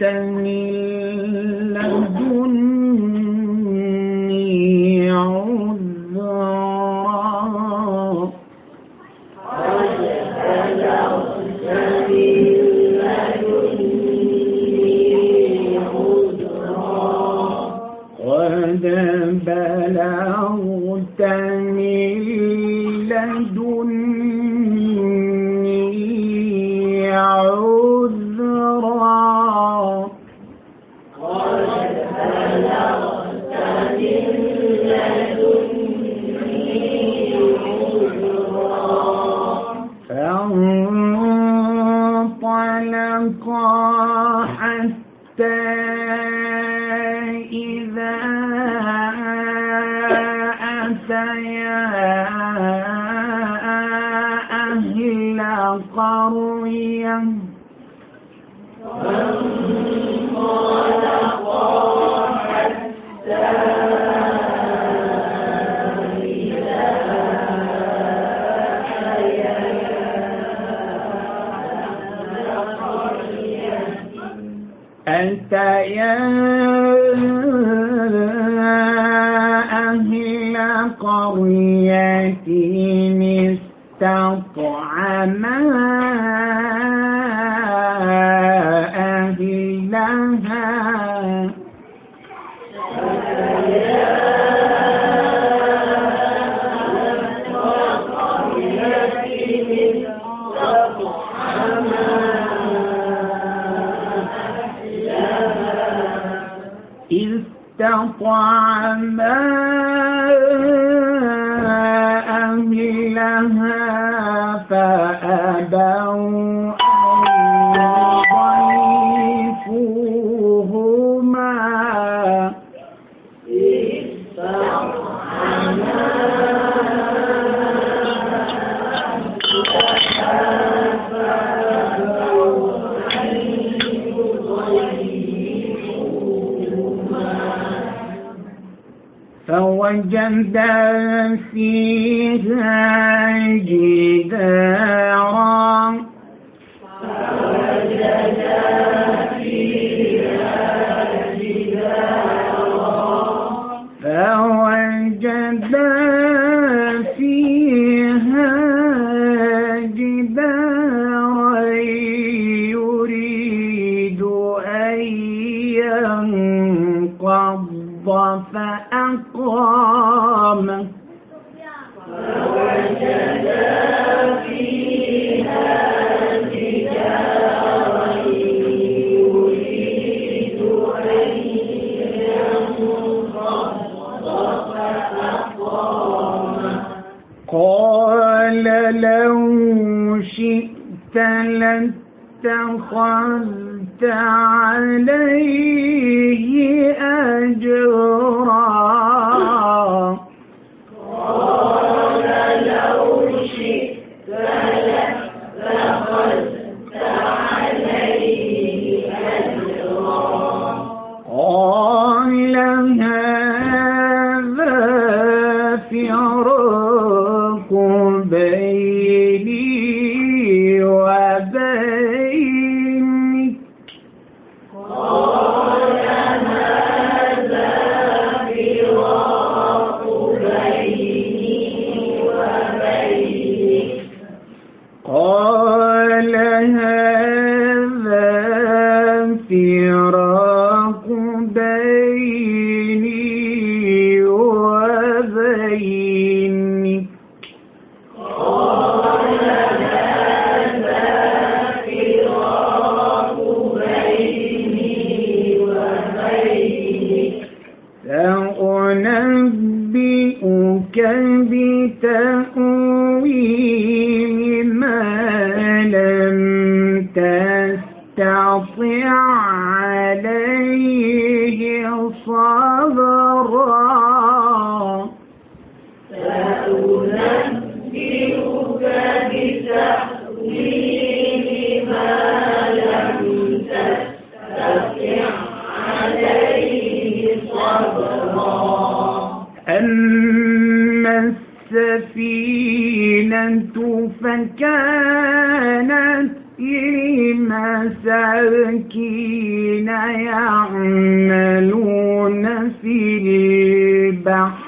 تميل وجد فيها جدارا دخلت عليه أجرا. كانت لمساكين يعملون في البحر.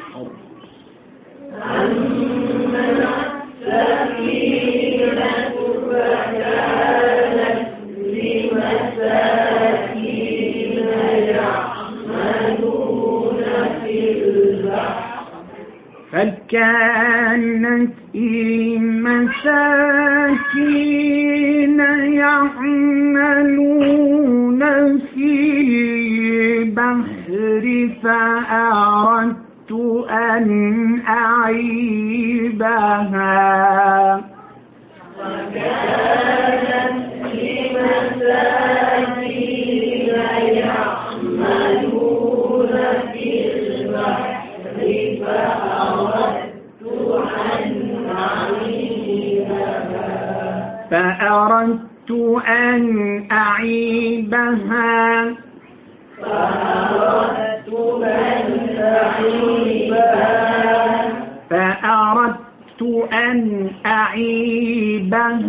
فكانت المساكين يعملون في البحر فأردت أن أعيبها. فأردت أن أعيبها. فأردت أن أعيبها.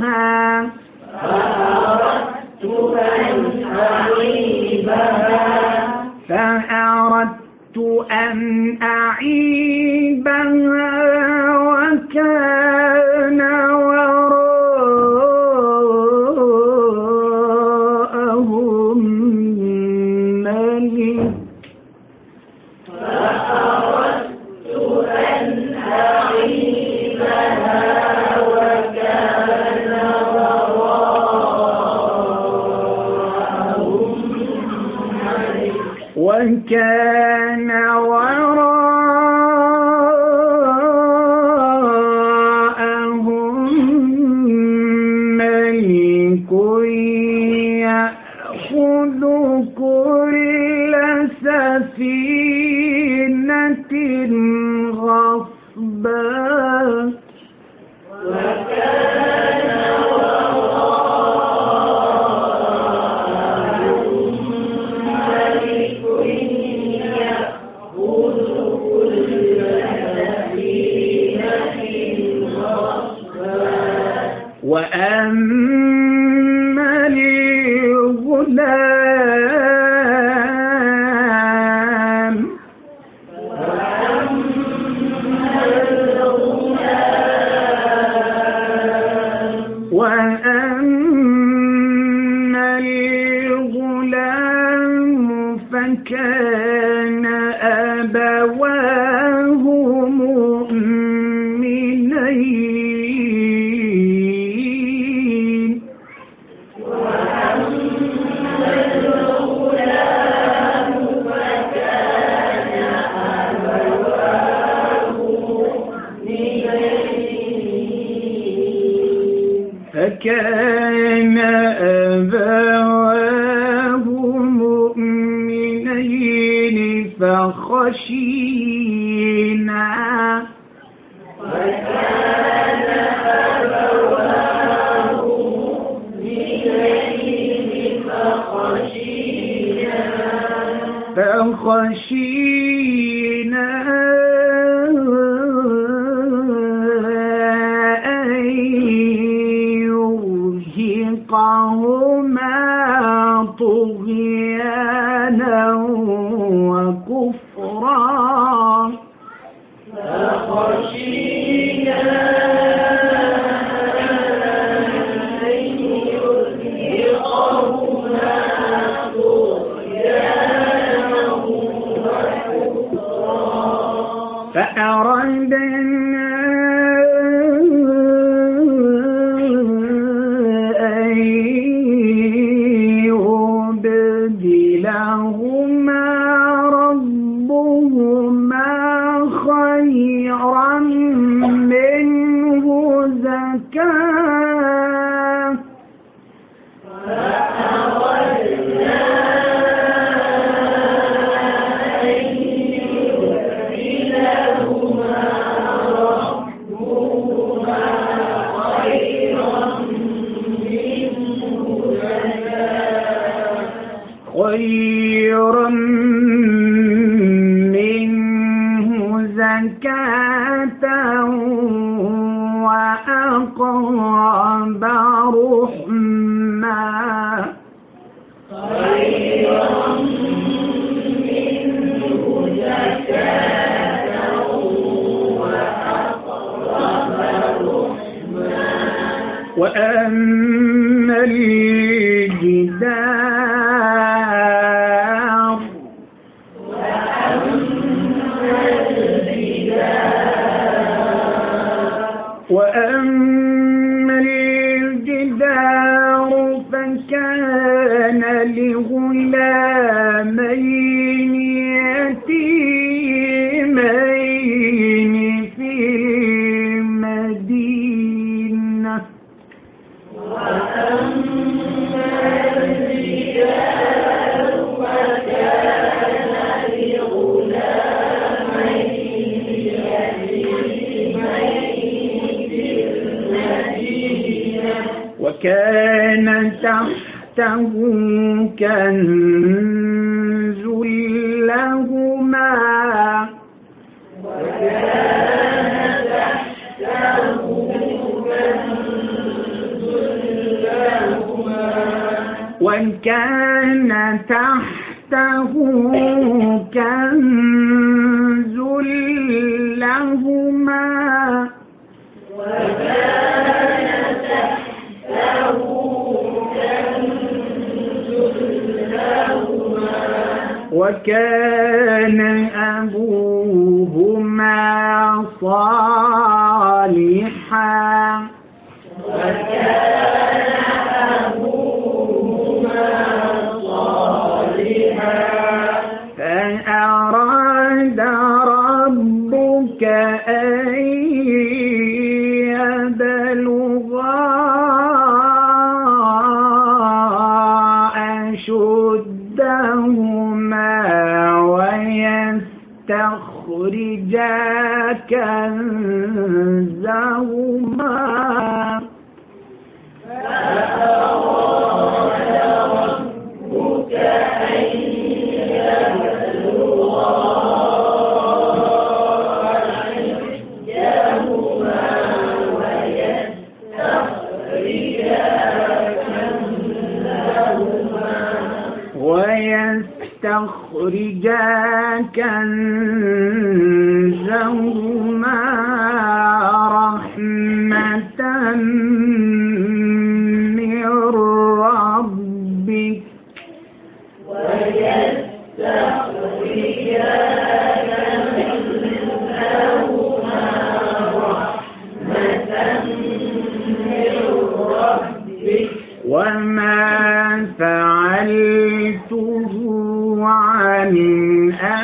فأردت أن أعيبها وكان وكان وراءهم وأما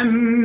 and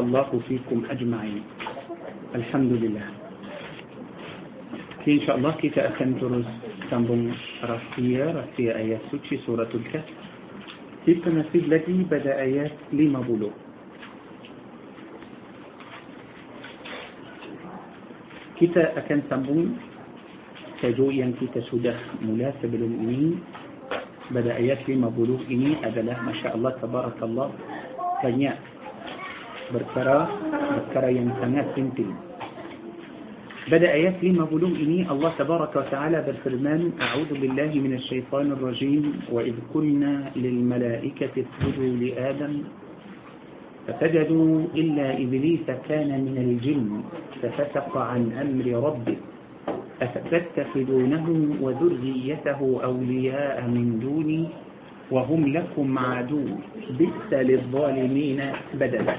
الله فيكم أجمعين. الحمد لله. إن شاء الله كيف تأكن ترز سنبون رفية رفية آيات سوتشي سورة الكهف في التنفيذ الذي بدأ آيات لما بلو كي تأكن سنبون تجويا كي تسوده مناسب للمؤمنين بدأ آيات لما بلو إني أدله ما شاء الله تبارك الله كنيا berkara berkara yang sangat بدأ يفهم مظلوم إني الله تبارك وتعالى بالفرمان أعوذ بالله من الشيطان الرجيم وإذ كنا للملائكة اسجدوا لآدم فسجدوا إلا إبليس كان من الجن ففسق عن أمر ربه أفتتخذونه وذريته أولياء من دوني وهم لكم عدو بئس للظالمين بدلاً.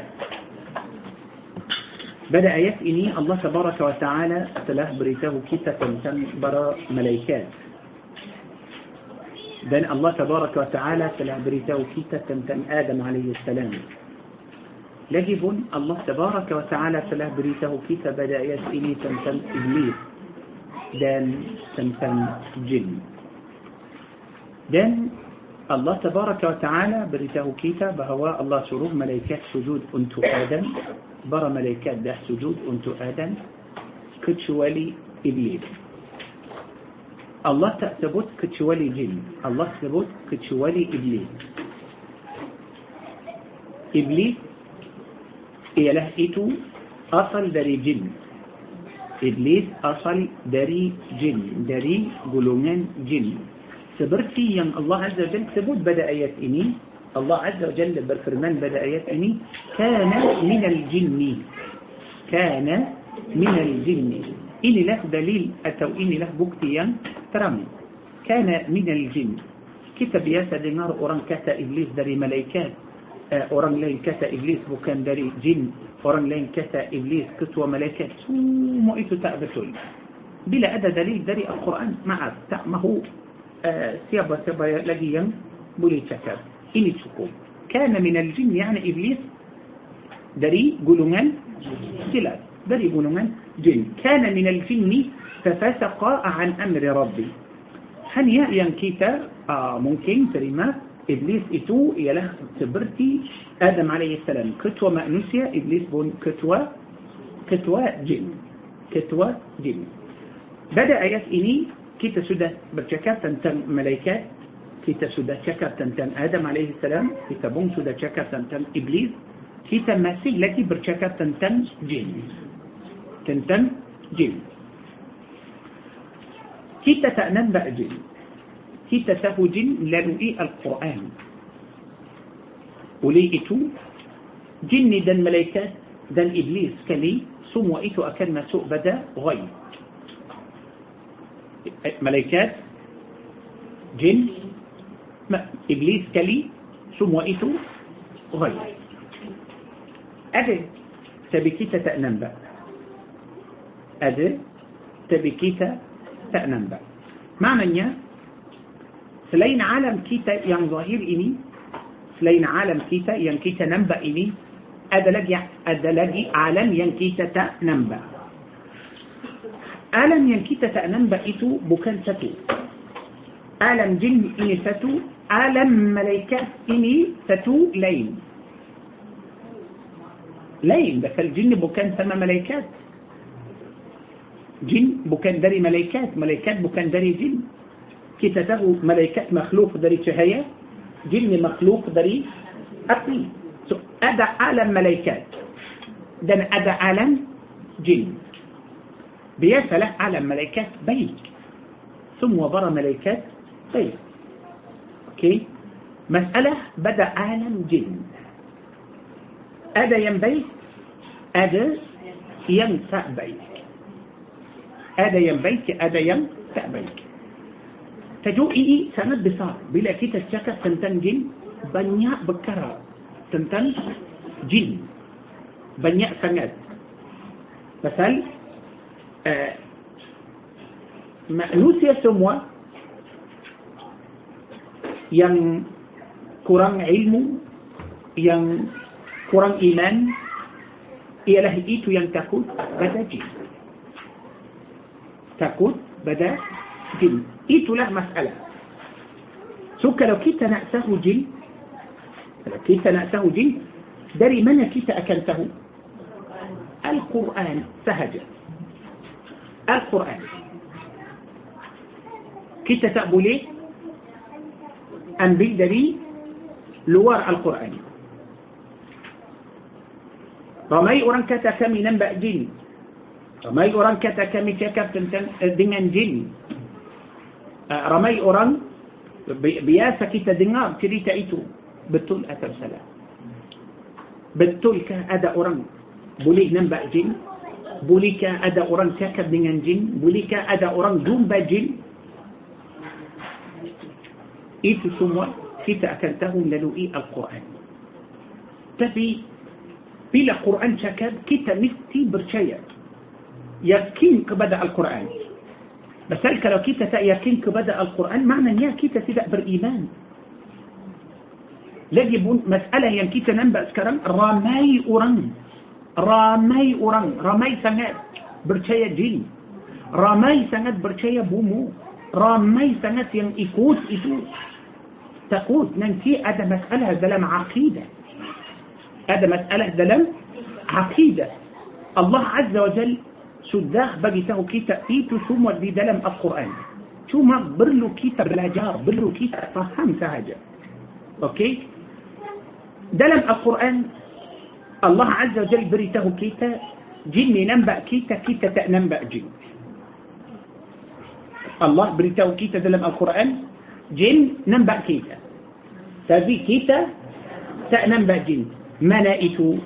بدأ يسئني الله تبارك وتعالى سلاح بريته كيسة تنبر ملايكات؟ بل الله تبارك وتعالى سلاح بريته كيسة تنتم آدم عليه السلام. لجب الله تبارك وتعالى سلاح بريته كيسة بدأ يسئني تنتم إبليس. Dan tentang jin. Dan Allah تبارك وتعالى beritahu kita bahawa Allah suruh malaikat sujud untuk Adam. Para malaikat dah sujud untuk Adam kecuali Iblis. Allah tak sebut kecuali jin. Allah tak sebut kecuali Iblis. Iblis ialah itu asal dari jin. Iblis asal dari jin. Dari golongan jin. Seperti yang Allah عز وجل sebut pada ayat ini Allah عز وجل berfirman pada ayat ini كان من الجن كان من الجن. Inilah dalil itu inilah bukti yang terang كان من الجن. Kita biasa dengar orang kata Iblis dari malaikat آه، أوران لين كتا إبليس بوكان داري جن. أوران لين كتا إبليس كتوى ملايكات مؤيت تأبتون بلا أدى دليل داري القرآن. معاذ تأمه آه، سيابا سيابا لقيا بولي تكاب إلي كان من الجن يعني إبليس دري قلومان سلال دري قلومان جن. كان من الجن ففسق عن أمر ربي. هل يأيان كيتا Ah, mungkin terima Iblis itu ialah seperti Adam عليه السلام. ketua manusia Iblis pun ketua ketua jin. Ketua jin. Pada ayat ini kita sudah bercakap tentang malaikat kita sudah cakap tentang Adam alaihissalam, kita pun sudah cakap tentang Iblis, kita masih lagi bercakap tentang jin. Tentang jin. Kita tak nampak jin. kita tahu jin melalui Al-Quran. Oleh itu, jin dan malaikat dan iblis sekali, semua itu akan masuk pada ghaib. Malaikat, jin, ما إبليس كلي ثم وإيتو غير. أدي. تبكيت تأنم بقى Jadi. Sebab kita tak nampak makna ini selain alam kita yang zahir ini selain alam kita yang kita nampak ini ada lagi ada lagi alam yang kita tak nampak alam yang kita tak nampak itu bukan satu. Alam jin ini alam malaikat ini tentu lain lain pasal jin bukan sama malaikat jin bukan dari malaikat malaikat bukan dari jin. Kita tahu malaikat makhluk dari cahaya jin makhluk dari api so ada alam malaikat dan ada alam jin. Pasal alam malaikat baik semua para malaikat baik Jin. ada yang baik ada yang tak baik ada yang baik ada yang tak baik tajuk ini sangat besar bila kita cakap tentang jin banyak perkara tentang jin banyak sangat pasal uh, manusia semua yang kurang ilmu yang kurang iman ialah itu yang takut pada jin. Takut pada jin. Itulah masalah. So kalau kita nak tahu jin kalau kita nak tahu jin dari mana kita akan tahu? Al-Quran sahaja. Al-Quran. Kita tak boleh ambil dari luar القرآن. Ramai orang kata kami nampak jin. Ramai orang kata kami cakap dengan jin. Ah, ramai orang biasa kata dengan cerita itu betul atau salah betul ke ada orang. Boleh nampak jin. Boleh ke ada orang cakap dengan jin. Boleh ke ada orang nampak jin. Eh semua kita kena kita lalui القرآن. Tapi bila Quran cakap kita mesti percaya. Yakin kepada القرآن. Pasal kalau kita yakin kepada القرآن؟ Maknanya kita ada iman. Sebab masalah yang kita nampak sekarang ramai orang. Ramai orang. Ramai sangat percaya jin. Ramai sangat percaya bomoh. Ramai sangat yang ikut itu. Tuan-tuan ada masalah dalam akidah. Ada masalah dalam akidah. Allah عز وجل sudah bagi tahu kita itu semua di dalam Quran. Cuma perlu kita belajar perlu kita faham sahaja Okay? Dalam القرآن الله عز وجل beritahu kita jin nampak kita kita tak nampak jin. Allah beritahu kita dalam القرآن jin nampak kita. Tapi kita? Tak nampak jin. Malaikat.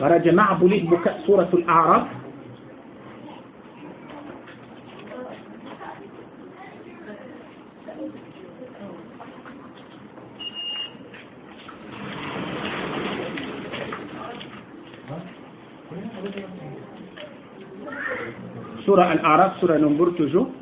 فرج مع بليد بكاء سورة الأعراف. سورة الأعراف سورة نمبر تجو.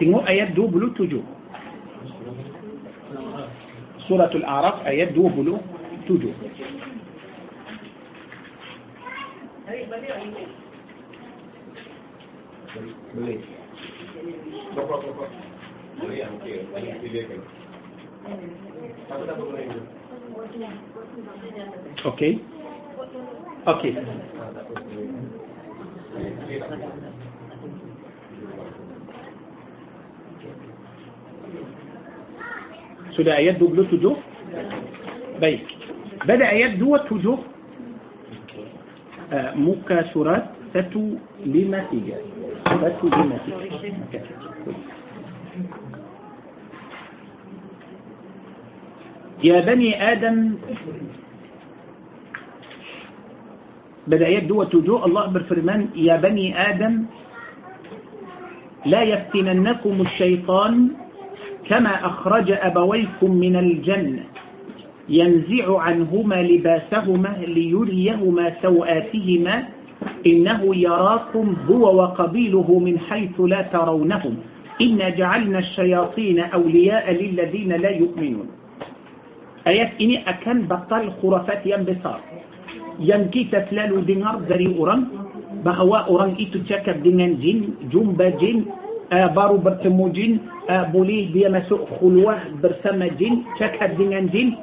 tengok ayat dua puluh tujuh سورة الأعراف ayat dua puluh tujuh Okay Okay. Sudah ayat 27? Baik. Pada ayat 27 uh, muka surat 153. 153. Okay. يا بني آدم بدأ يدو وتجوء الله بالفرمان يا بني آدم لا يفتننكم الشيطان كما أخرج أبويكم من الجنة. ينزع عنهما لباسهما ليريهما سوآتهما. إنه يراكم هو وقبيله من حيث لا ترونهم. إنا جعلنا الشياطين أولياء للذين لا يؤمنون. Akan batal khurafat yang besar. Yang kita selalu dengar dari orang bahawa orang itu cakap dengan jin, jumpa jin, uh, baru bertemu jin, uh, boleh dia masuk khulwah bersama jin, cakap dengan jin.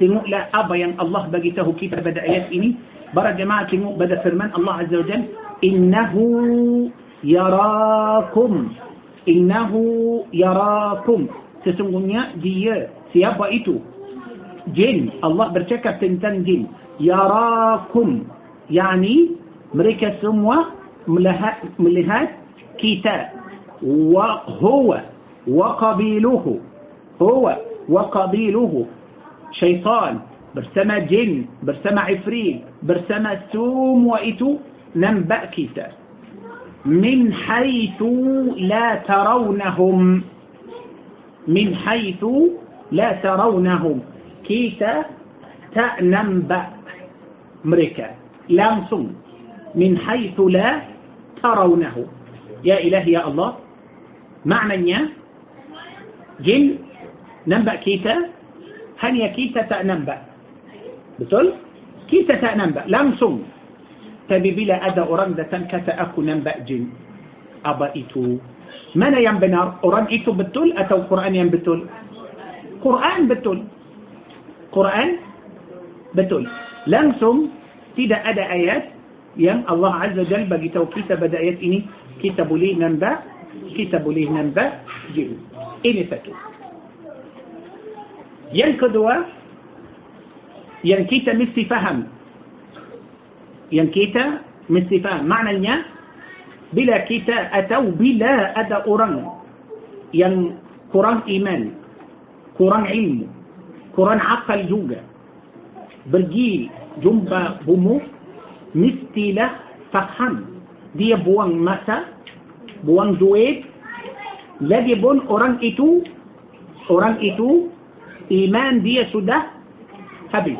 Tengoklah apa yang Allah bagi tahu kita pada ayat ini. Para jemaah tengok pada firman Allah Azza wa Jal. Innahu yarakum. Innahu yarakum. Sesungguhnya dia. Siapa itu? jin Allah bercakap tentang jin yarakum yani mereka semua melihat melihat kita وهو وقبيله هو وقبيله. شيطان برسمة جن برسمة عفريت برسمة سوم وإتو نمبأكيتا من حيث لا ترونهم من حيث لا ترونهم. كيتا تأنبأ مريكا لامسون من حيث لا ترونه. يا إلهي يا الله. Maknanya jin nampak kita hanya kita tak nampak. Betul? Kita tak nampak langsung. Tapi bila ada orang datang kata aku nampak jin. Apa itu? Mana yang benar? Orang itu betul atau Quran yang betul? Quran betul. Quran betul. Langsung tidak ada ayat yang Allah Azza Jal bagi tahu kita pada ayat ini kita boleh nampak kita boleh nampak jin. Ini satu. Yang kedua yang kita mesti faham yang kita mesti faham maknanya bila kita atau bila ada orang yang kurang iman kurang ilmu Quran akal juga. Pergi jumpa bumu, mestilah faham. Dia buang masa, Lagi pun orang itu, orang itu, iman dia sudah habis.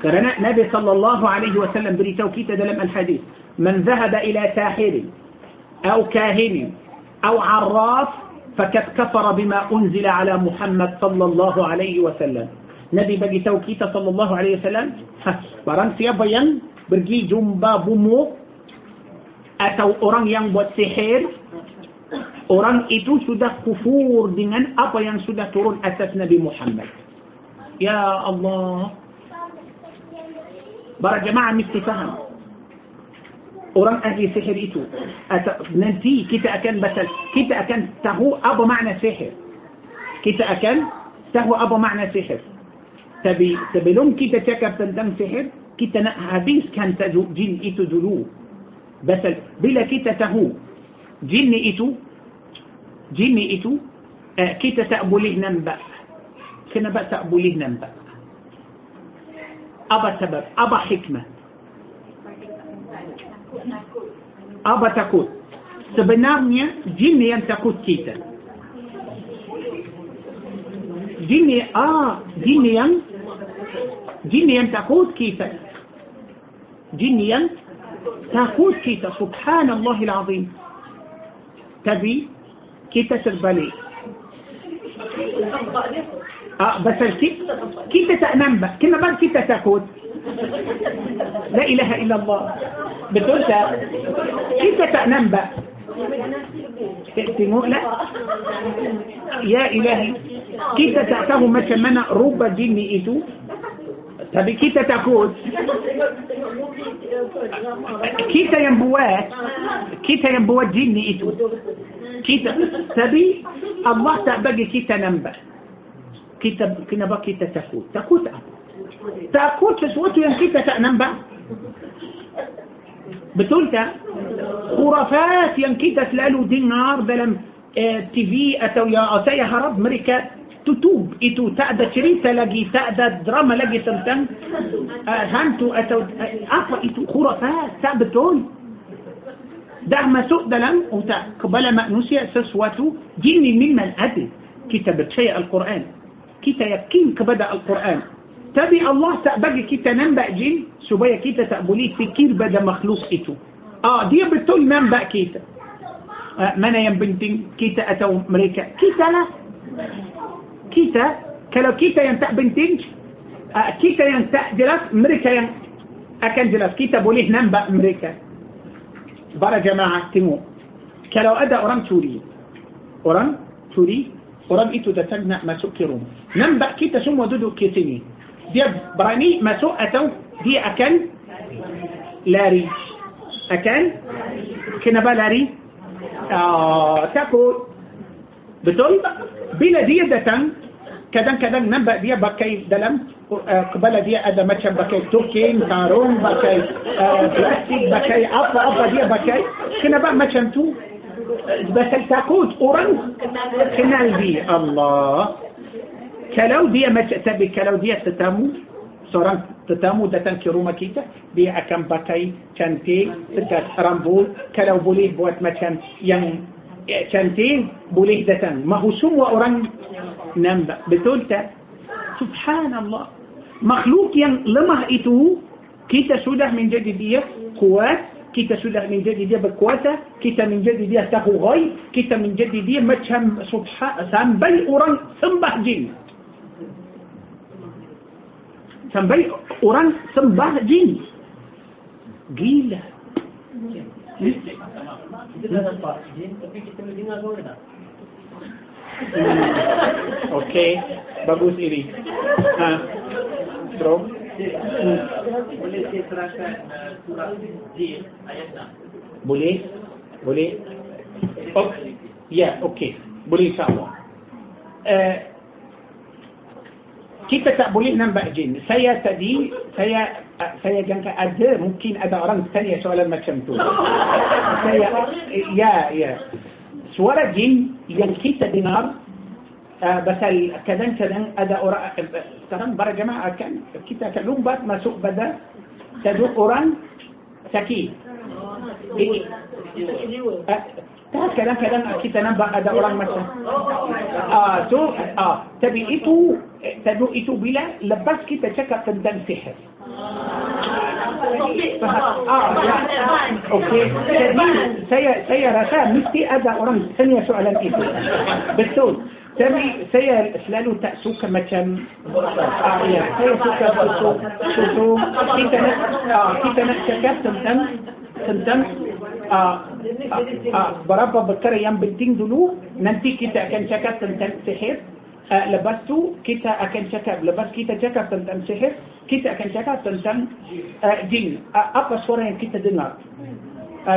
Kerana Nabi sallallahu alaihi wasallam beritahu kita dalam al-hadis, "Man dhahaba ila sahir atau kahin atau arraf فقد كفر بما أنزل على محمد صلى الله عليه وسلم bagi tahu kita sallallahu alaihi wasallam barang siapa yang pergi jumpa bumuk atau orang yang buat sihir orang itu sudah kufur dengan apa yang sudah turun atas Nabi Muhammad. Ya Allah. Para jemaah mesti faham. Orang ahli sihir itu nanti kita akan baca kita akan tahu apa makna sihir. Kita akan tahu apa makna sihir. Tapi sebelum kita cakap tentang sihir kita nak habiskan jin itu dulu بس بلا كيتا تهو. جني إتو jin itu ah kita tak boleh nampak kenapa tak boleh nampak apa sebab. apa hikmah. apa takut. sebenarnya jin akan takut kita. jin ah jin akan jin akan takut kita. jin akan takut kita subhanallahil azim tapi kita terbalik ah pasal kita, tak nampak kenapa kita takut la ilaha illallah betul tak kita tak nampak tengoklah ya ilahi kita tak tahu macam mana rupa jini itu tapi kita takut kita yang buat kita yang buat jini itu kita tapi Allah tak bagi kita nampak kita kenapa kita takut takut apa takut sesuatu yang kita tak nampak betul tak khurafat yang kita selalu dengar dalam eh, تتوب إتو تأدى شريطة لجي تأدى دراما لجي تمتم آه، هانتو أتو آه، أفا إتو خرفة تابتون ده ما سوء دلم وتقبل ما نسي سسواتو جيني مما الأدي كتاب شيء القرآن. كتا يكين كبدا القرآن. تبي الله تأبجي كتا ننبأ جين سبايا كتا تأبولي فكير بدا مخلوص إتو. آه دي بتقول ننبأ كتا آه منا ينبنتين كتا أتو مريكا. كتا لا. كيتا كلو كيتا ينتا بنتينج آه، كيتا ينتا جلاس أمريكا ين أكن دلاس كيتا بوليه نمبا أمريكا برا جماعة تمو كلو أدا أورام توري. أورام توري أورام ايتو دتنا ما سكرون نمبا كيتا شمو دودو كيتيني. دي براني ما سوء دي أكن لاري. أكن كنبا لاري. آه تاكو. بتقول Bila dia datang, kadang-kadang nampak dia pakai dalam uh, kepala dia ada macam pakai token, karung, pakai uh, plastik, pakai apa-apa dia pakai. Kenapa macam tu? Pasal takut orang kenal dia. Allah. Kalau dia macam tapi kalau dia tetamu seorang tetamu datang ke rumah kita dia akan pakai cantik tegas rambut kalau boleh buat macam yang كانتين بوليه ده تاني ما هو سم وأورنج نمبا. بتولتا سبحان الله مخلوق ين لمه إتو كيتا سودة من جدي دي قوات كيتا سودة من جدي دي بكواتا كيتا من جدي دي تهو غاي كيتا من جدي دي ما تشم سبحان سنبي أورنج سنبه جين. سنبي أورنج سنبه جين. جيلة Kita dah nampak jin, tapi kita boleh dengar suara tak? Hmm. Okey, bagus ini. Ha. Bro. Boleh saya terangkan uh, surah jin ayat 6? Boleh? Boleh? Oh, ya, okey. Boleh insyaAllah. Uh, kita tak boleh nampak jin. Saya tadi, saya saya jangka ada, mungkin ada orang tanya soalan macam tu. saya, ya, ya. Suara jin yang kita dengar, uh, pasal kadang-kadang ada orang, sekarang para jemaah akan, kita akan lumbat masuk pada satu orang sakit. Eh, uh, kadang-kadang kita nampak ada orang macam ah so ah tapi itu tapi itu bila lepas kita cakap tentang sihir ah ya okey jadi saya saya rasa mesti ada orang tanya soalan itu betul tapi saya selalu tak suka macam ah ya saya suka susu susu kita nak ah, kita nak cakap tentang tentang برابا بكرة يام بنتين دلو ننتي كتا أكن شكا سنتن سحر لبستو كتا أكن شكا لبست كتا شكا سنتن سحر كتا أكن شكا سنتن جين أبا سورة يام كتا دلنا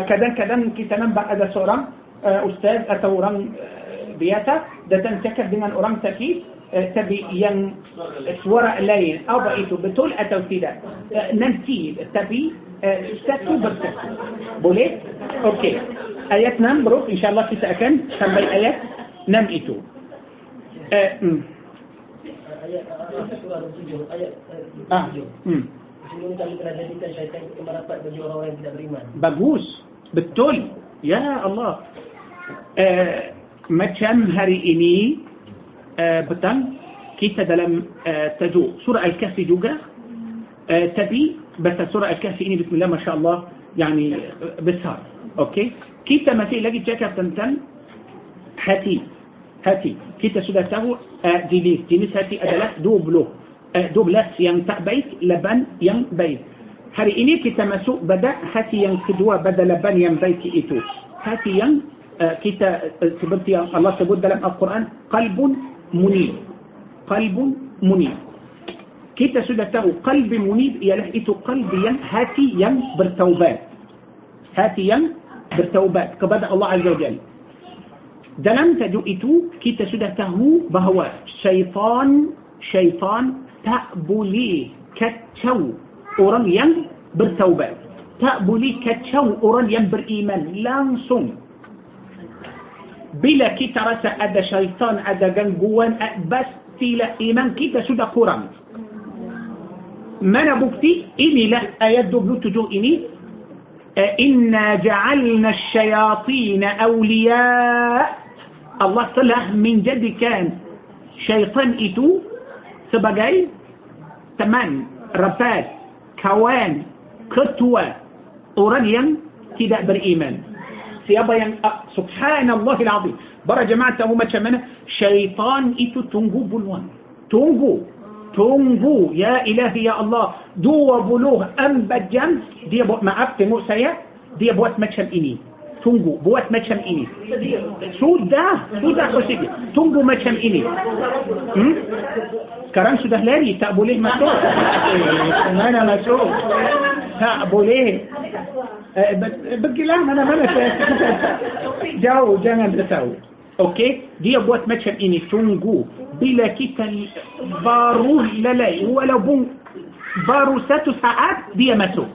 كدن كدن كتا ننبع أدا سورة أستاذ أتورم بياتا دتن شكا دلنا أورام تكيس uh, tapi yang suara lain apa itu betul atau tidak uh, nanti tapi satu bersatu. Boleh? Okey. Ayat 6 bro, insyaAllah kita akan sampai ayat 6 itu. Eh, hmm. Ayat surah 7, ayat Ah, hmm. Sesungguhnya kami telah jadikan syaitan itu merapat bagi orang-orang yang tidak beriman. Bagus. Betul. Ya Allah. Eh, macam hari ini, eh, petang, kita dalam eh, tajuk surah Al-Kahfi juga, eh, tapi بس سورة الكهف ini ما شاء الله يعني besar okey kita masih lagi cakap tentang hati hati kita sudah tahu uh, jenis jenis hati adalah 20 uh, 12 yang tak baik laban yang baik hari ini kita masuk pada hati yang kedua pada laban yang baik itu hati yang uh, kita uh, seperti yang Allah sebut dalam Al-Quran qalbun منيب. قلب منيب. كي كيتا سدته قلب منيب يا يلحقته قلبيا هاتيا بالتوبات. هاتيا بالتوبات. كبدأ الله عز وجل. دلم كي كيتا سدته بهو. شيطان شيطان تأبلي كتشو أوران ين بالتوبات. تأبلي كتشو أوران ين بالإيمان. لانسون Bila kita rasa ada syaitan, ada gangguan, pastilah iman kita sudah kurang. mana bukti inilah ayat 27 ini inna ja'alna syayatin awliya Allah telah menjadikan syaitan itu sebagai teman, rapat, kawan, ketua orang yang tidak beriman. siapa ya ah, سبحان الله العظيم. para jemaah tahu tak syaitan itu tunggu peluang. tunggu tunggu يا إلهي يا الله. dua puluh empat jam. dia buat macam apa موسى dia buat macam ini. Tunggu. Buat macam ini. Sudah. Sudah positif. Tunggu macam ini. Hmm? Sekarang sudah lari. Tak boleh masuk. Eh, mana masuk? Tak boleh. Eh, be- Pergilah mana-mana. Jauh. Jangan beritahu. Okey, dia buat macam ini. Tunggu. Bila kita baru lalai, walaupun baru satu saat, dia masuk.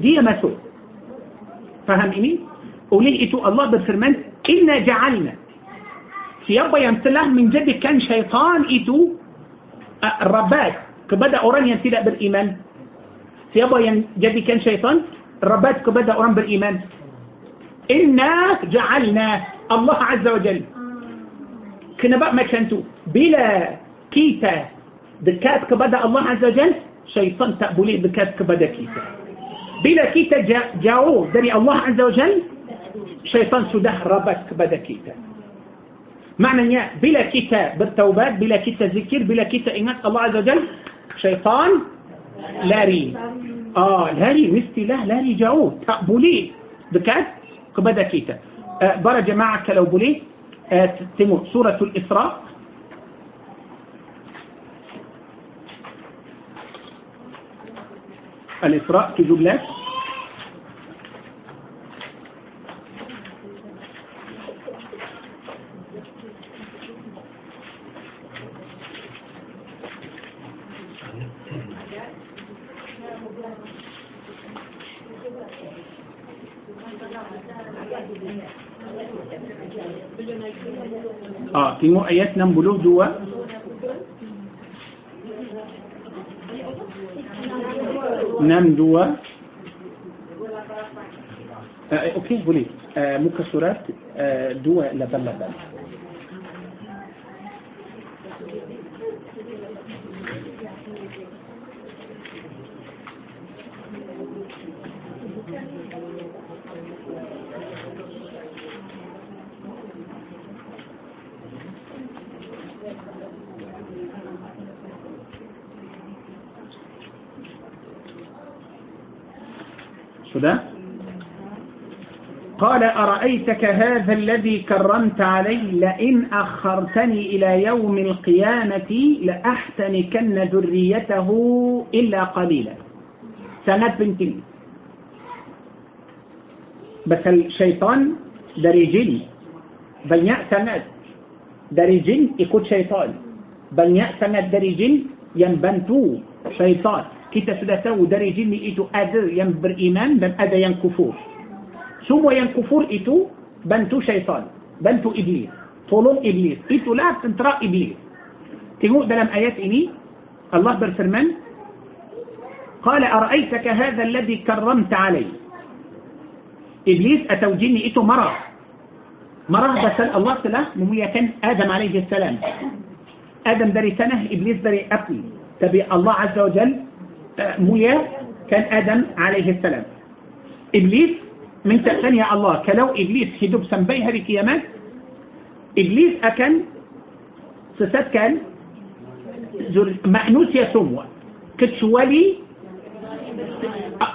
Dia masuk. فهم إني أولي إتو الله بفرمان إنا جعلنا. في أبا يمثله من جد كان شيطان إتو الربات كبدا أوران ينتدى بالإيمان. في أبا جد كان شيطان الربات كبدا أوران بالإيمان. إنا جعلنا الله عز وجل. كنا بقى ما كانتو بلا كيتا. بكات كبدا الله عز وجل شيطان تقبلي بكات كبدا كيتا. بلا كيتا جاو دري الله عز وجل؟ شيطان سده ربك بدا كيتا. maknanya bila kita bertaubat bila kita zikir bila kita ingat الله عز وجل syaitan lari. ah lari. mestilah lari jauh tak boleh dekat? kepada kita. ah para jemaah kalau boleh ah سورة الإسراء. الإسراء في لك آه في اياتنا بلو دوا. نام دوا آه، آه، أوكي قولي آه، مكسرات دوا لبلا بلا Thank. كذا قال أرأيتك هذا الذي كرمت علي؟ لئن أخرتني إلى يوم القيامة لأحتنكن ذريته إلا قليلا. سند بنتين بس الشيطان داري جن. بنياء سند. داري جن يكون شيطان. بنياء سند داري جن ينبنتو شيطان. Kita sudah tahu dari jin itu ada yang beriman dan ada yang kufur semua yang kufur itu bantu syaitan bantu iblis tolong iblis itulah tentera iblis tengok dalam ayat ini Allah berfirman قال أرأيتك هذا الذي كرمت علي إبليس أتو جني إتو مرة مرة بس الله telah memuliakan آدم عليه السلام آدم dari tanah إبليس api tapi Allah عز وجل مويا كان آدم عليه السلام. إبليس من تأثني يا الله كلو إبليس هدوب سنبي هذه كيامات إبليس أكن سسات كان زر... مأنوس يا سموة كتشوالي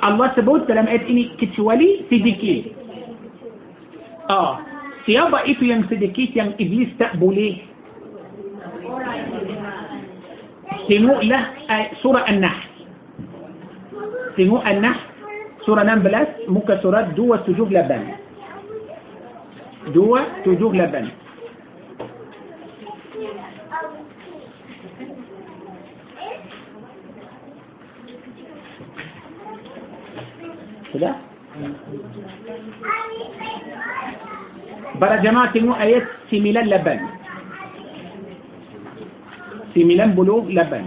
الله سبوت كلام قد إني كتشوالي سيديكي. آه سيابا إيتو ين سيديكي ين إبليس تابو ليه تنوء له سورة النحل. سينو النح سورة نام بلاس موكا سورة دو سجوف لبن. دو سجوف لبن. برا جماعة تنو آيات سيميلان لبن. سيميلان بلوغ لبن.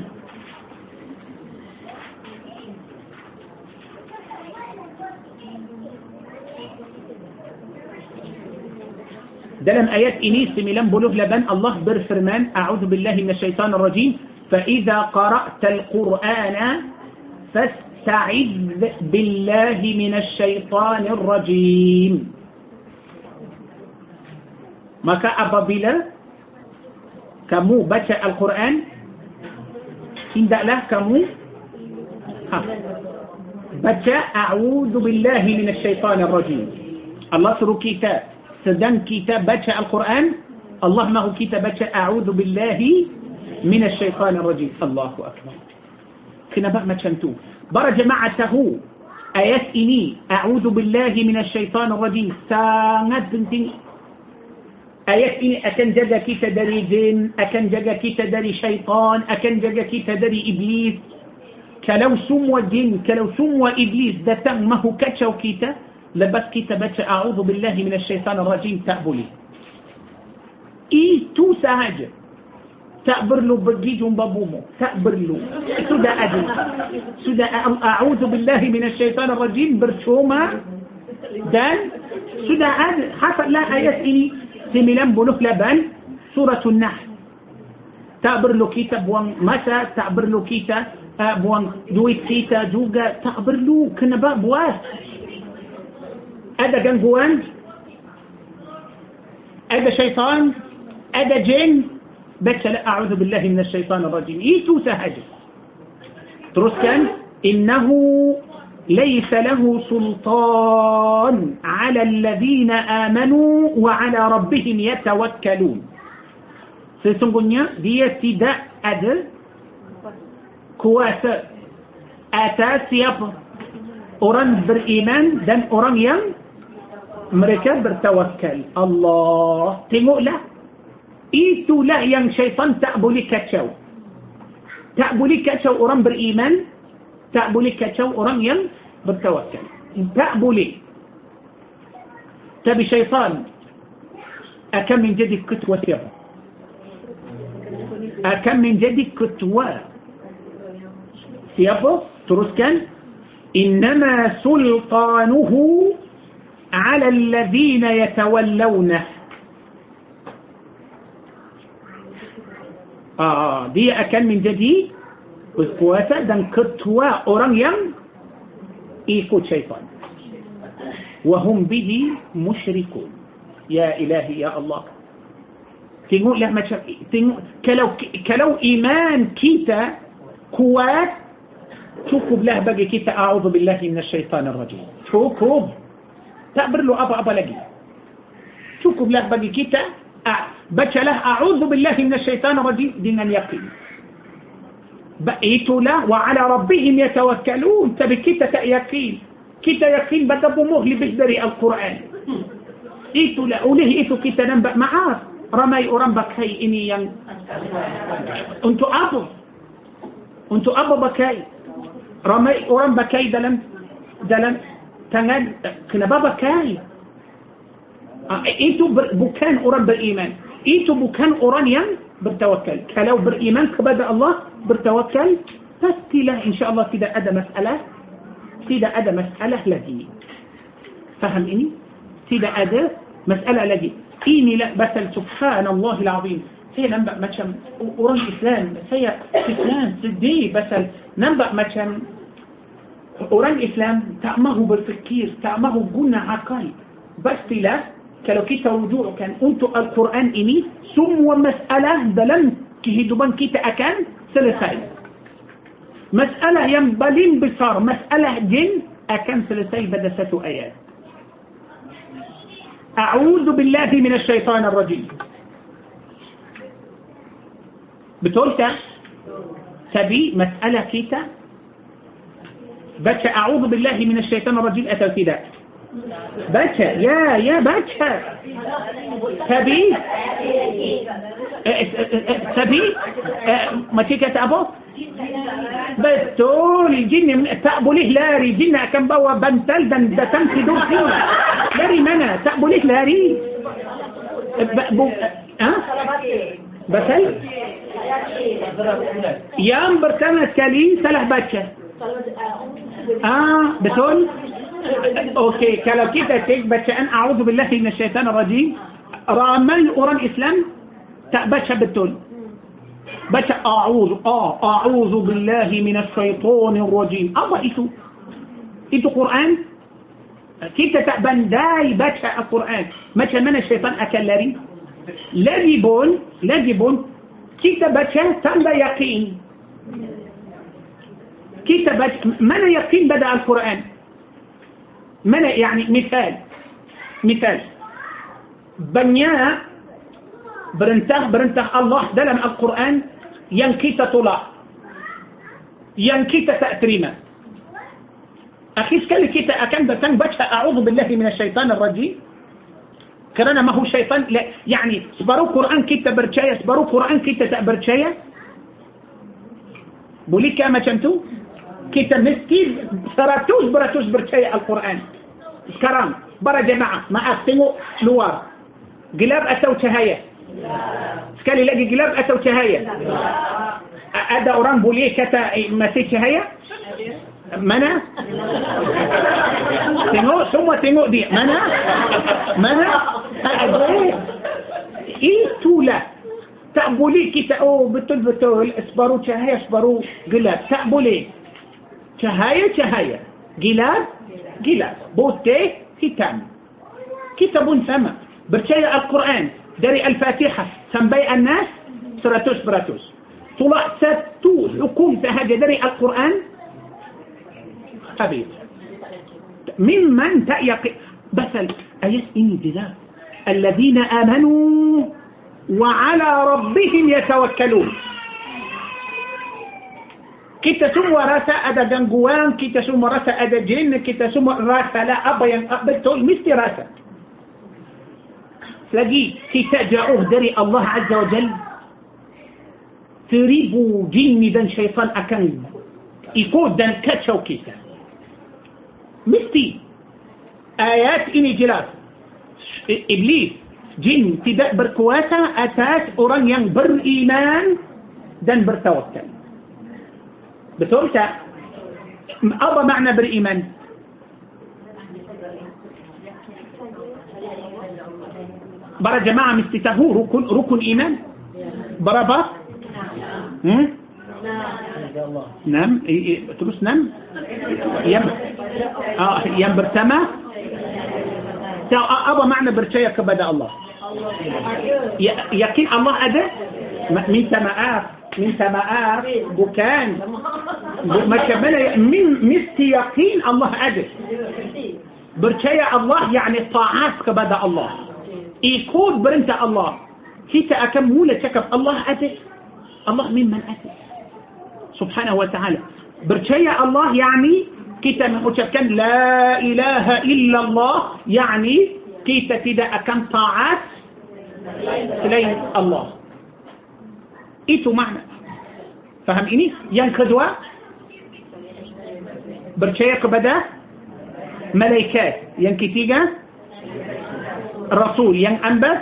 ده لم آيات إنيس ميلان بولوف لبن الله بر فرمان أعوذ بالله من الشيطان الرجيم. فإذا قرأت القرآن فاستعذ بالله من الشيطان الرجيم. Maka apabila kamu baca Al-Quran hendaklah kamu ha, baca a'udzu billahi minasyaitanir rajim Allah suruh kita سدان كتاب بچا القرآن؟ اللهم هو كتاب بچا أعوذ بالله من الشيطان الرجيم. الله أكبر. كنا بقى ما تشنتو. برا جماعته آيات إني أعوذ بالله من الشيطان الرجيم. سانت بنتين آيات إني أكن جدا كيتا داري جن أكن جدا كيتا داري شيطان أكن جدا كيتا داري إبليس. كلو سمو جن كلو سمو إبليس. دتم ما هو كتشو كيتا. لبس كتابات أعوذ بالله من الشيطان الرجيم تأبلي إي تو سهج تأبر له بجيج بابومو تأبر له سدى أجل. سدى أعوذ بالله من الشيطان الرجيم برشوما. دان. سدى أجل حصل لا آيات إني. سملان بنوك لبان سورة النحل. تعبر له كيتا وان ماتا. تعبر له كيتا آه، وان دويت كتاب جوجا تأبر له كنباب واس أدى جنجوان أدى شيطان أدى جن. بس لا أعوذ بالله من الشيطان الرجيم. اي إيتو سهج تروسكان إنه ليس له سلطان على الذين آمنوا وعلى ربهم يتوكلون. سيسنغنيا دي تدا أد كواس أتاس يب أوران بر إيمان دن أوران ين mereka bertawakal Allah tengoklah itulah yang syaitan tak boleh kacau tak boleh kacau orang beriman tak boleh kacau orang yang bertawakal tak boleh tapi syaitan akan menjadi ketua siapa akan menjadi ketua siapa teruskan innama sultanuhu على الذين يتولونه. آه،, آه،, آه دي أكل من جديد. بقوسة دن كتوى أوران يم إيكو شيطان. وهم به مشركون. يا إلهي يا الله. تنقول لا ما كلو كلو إيمان كيتا. كوات. تكب له بقي كيتا. أعوذ بالله من الشيطان الرجيم. تكب tak perlu apa-apa lagi cukuplah bagi kita bacalah a'udzu billahi minasyaitanir rajim dengan yakin itulah wa ala rabbihim yatawakkalun tapi kita tak yakin kita yakin muh lebih dari Al-Quran itulah oleh itu kita nampak maaf ramai orang pakai ini yang untuk apa untuk apa pakai ramai orang pakai dalam dalam tangan kenapa pakai itu bukan orang beriman itu bukan orang yang bertawakal kalau beriman kepada Allah bertawakal pastilah insyaAllah tidak ada masalah tidak ada masalah lagi faham ini tidak ada masalah lagi inilah basal subhanallah azim saya nampak macam orang Islam saya Islam sedih pasal nampak macam orang Islam tak mahu berfikir tak mahu guna akal pastilah kalau kita rujukkan untuk Al-Quran ini semua masalah dalam kehidupan kita akan selesai. Masalah yang paling besar, masalah jin akan selesai pada satu ayat. A'udhu billahi minasyaitan ar-rajim. Betul tak? Tapi masalah kita بكى. أعوذ بالله من الشيطان الرجيم. أتوا كده بكى. يا يا بكى. تبيت تبيت ما تيكت أبوك بتول جن من تقبله لاري. جن كم بوا بنتل دن في دور فيه. لاري منا. تقبله لاري. أه؟ بسل؟ يا أمبر بسل يام برتنا كلي سلح بكه Ah, betul? Okey, kalau kita cek bacaan A'udhu Billahi Minasyaitan Rajim, ramai orang Islam tak baca betul. baca a'udhu ah a'udhu billahi minas syaitonir rajim apa itu itu Quran kita tak pandai baca Al-Quran macam mana syaitan akan lari lagi pun lagi pun kita baca tanpa yakin كيف من يقين بدأ القرآن؟ من يعني مثال. مثال. بنيا برنتخ برنتخ الله دلم القرآن ينكيت طلع ينكيت تاتريما اخيس كل كيتا أكن بتن أعوذ بالله من الشيطان الرجيم. كرنا ما هو شيطان لا يعني صبروا قرآن كيتا برشايا صبروا قرآن كيتا تابرشايا بولي كما شنتو كيتا مسكي سراتوش براتوش برشاي القرآن. الكرام برا جماعة ما اختموا نوار قلاب اتو تهايا سكالي لاقي قلاب اتو تهايا أدا أوران بولي كتا ماسي تهايا منا؟ تنو؟ ثم تنو دي. منا؟ منا؟ اي تولا؟ تأبولي كي تأو بتل بتل اسبرو تهايا اسبرو قلاب. تأبولي. چهای چهای گیلاس گیلاس بوته ختام كتابون سما برشاي القرآن. داري الفاتحه سنبي الناس. سراتوس براتوس طلع ستو حكم تهجى داري القرآن. خبيث ممن تأيق بس أيس إني الذين آمنوا وعلى ربهم يتوكلون kita semua rasa ada gangguan, kita semua rasa ada jin, kita semua rasa lah apa yang betul, mesti rasa. Lagi kita jauh dari Allah Azza wa Jal, seribu jin dan syaitan akan ikut dan kacau kita. Mesti. Ayat ini jelas. Iblis, jin tidak berkuasa atas orang yang beriman dan bertawakal. بتمتع أرى معنى برئيمان برا جماعة مستتهو ركن, ركن إيمان؟ برا بر نعم تبس نعم؟ يم آه يم برتما أبا معنى برشاية كبدا الله. يقين الله أدى؟ من تماعات من سماءات بكان ما كمل من مستيقين الله أجل. بركيا الله يعني طاعات كبدأ الله. يكون برنت الله. هي تأكم تكب الله أجل. الله ممن أجل. سبحانه وتعالى. بركيا الله يعني كيتا من لا إله إلا الله. يعني كيتا تدا أكم طاعات؟ لين الله. Itu makna. Faham ini? Yang kedua, percaya kepada malaikat. Yang ketiga, rasul. Yang empat,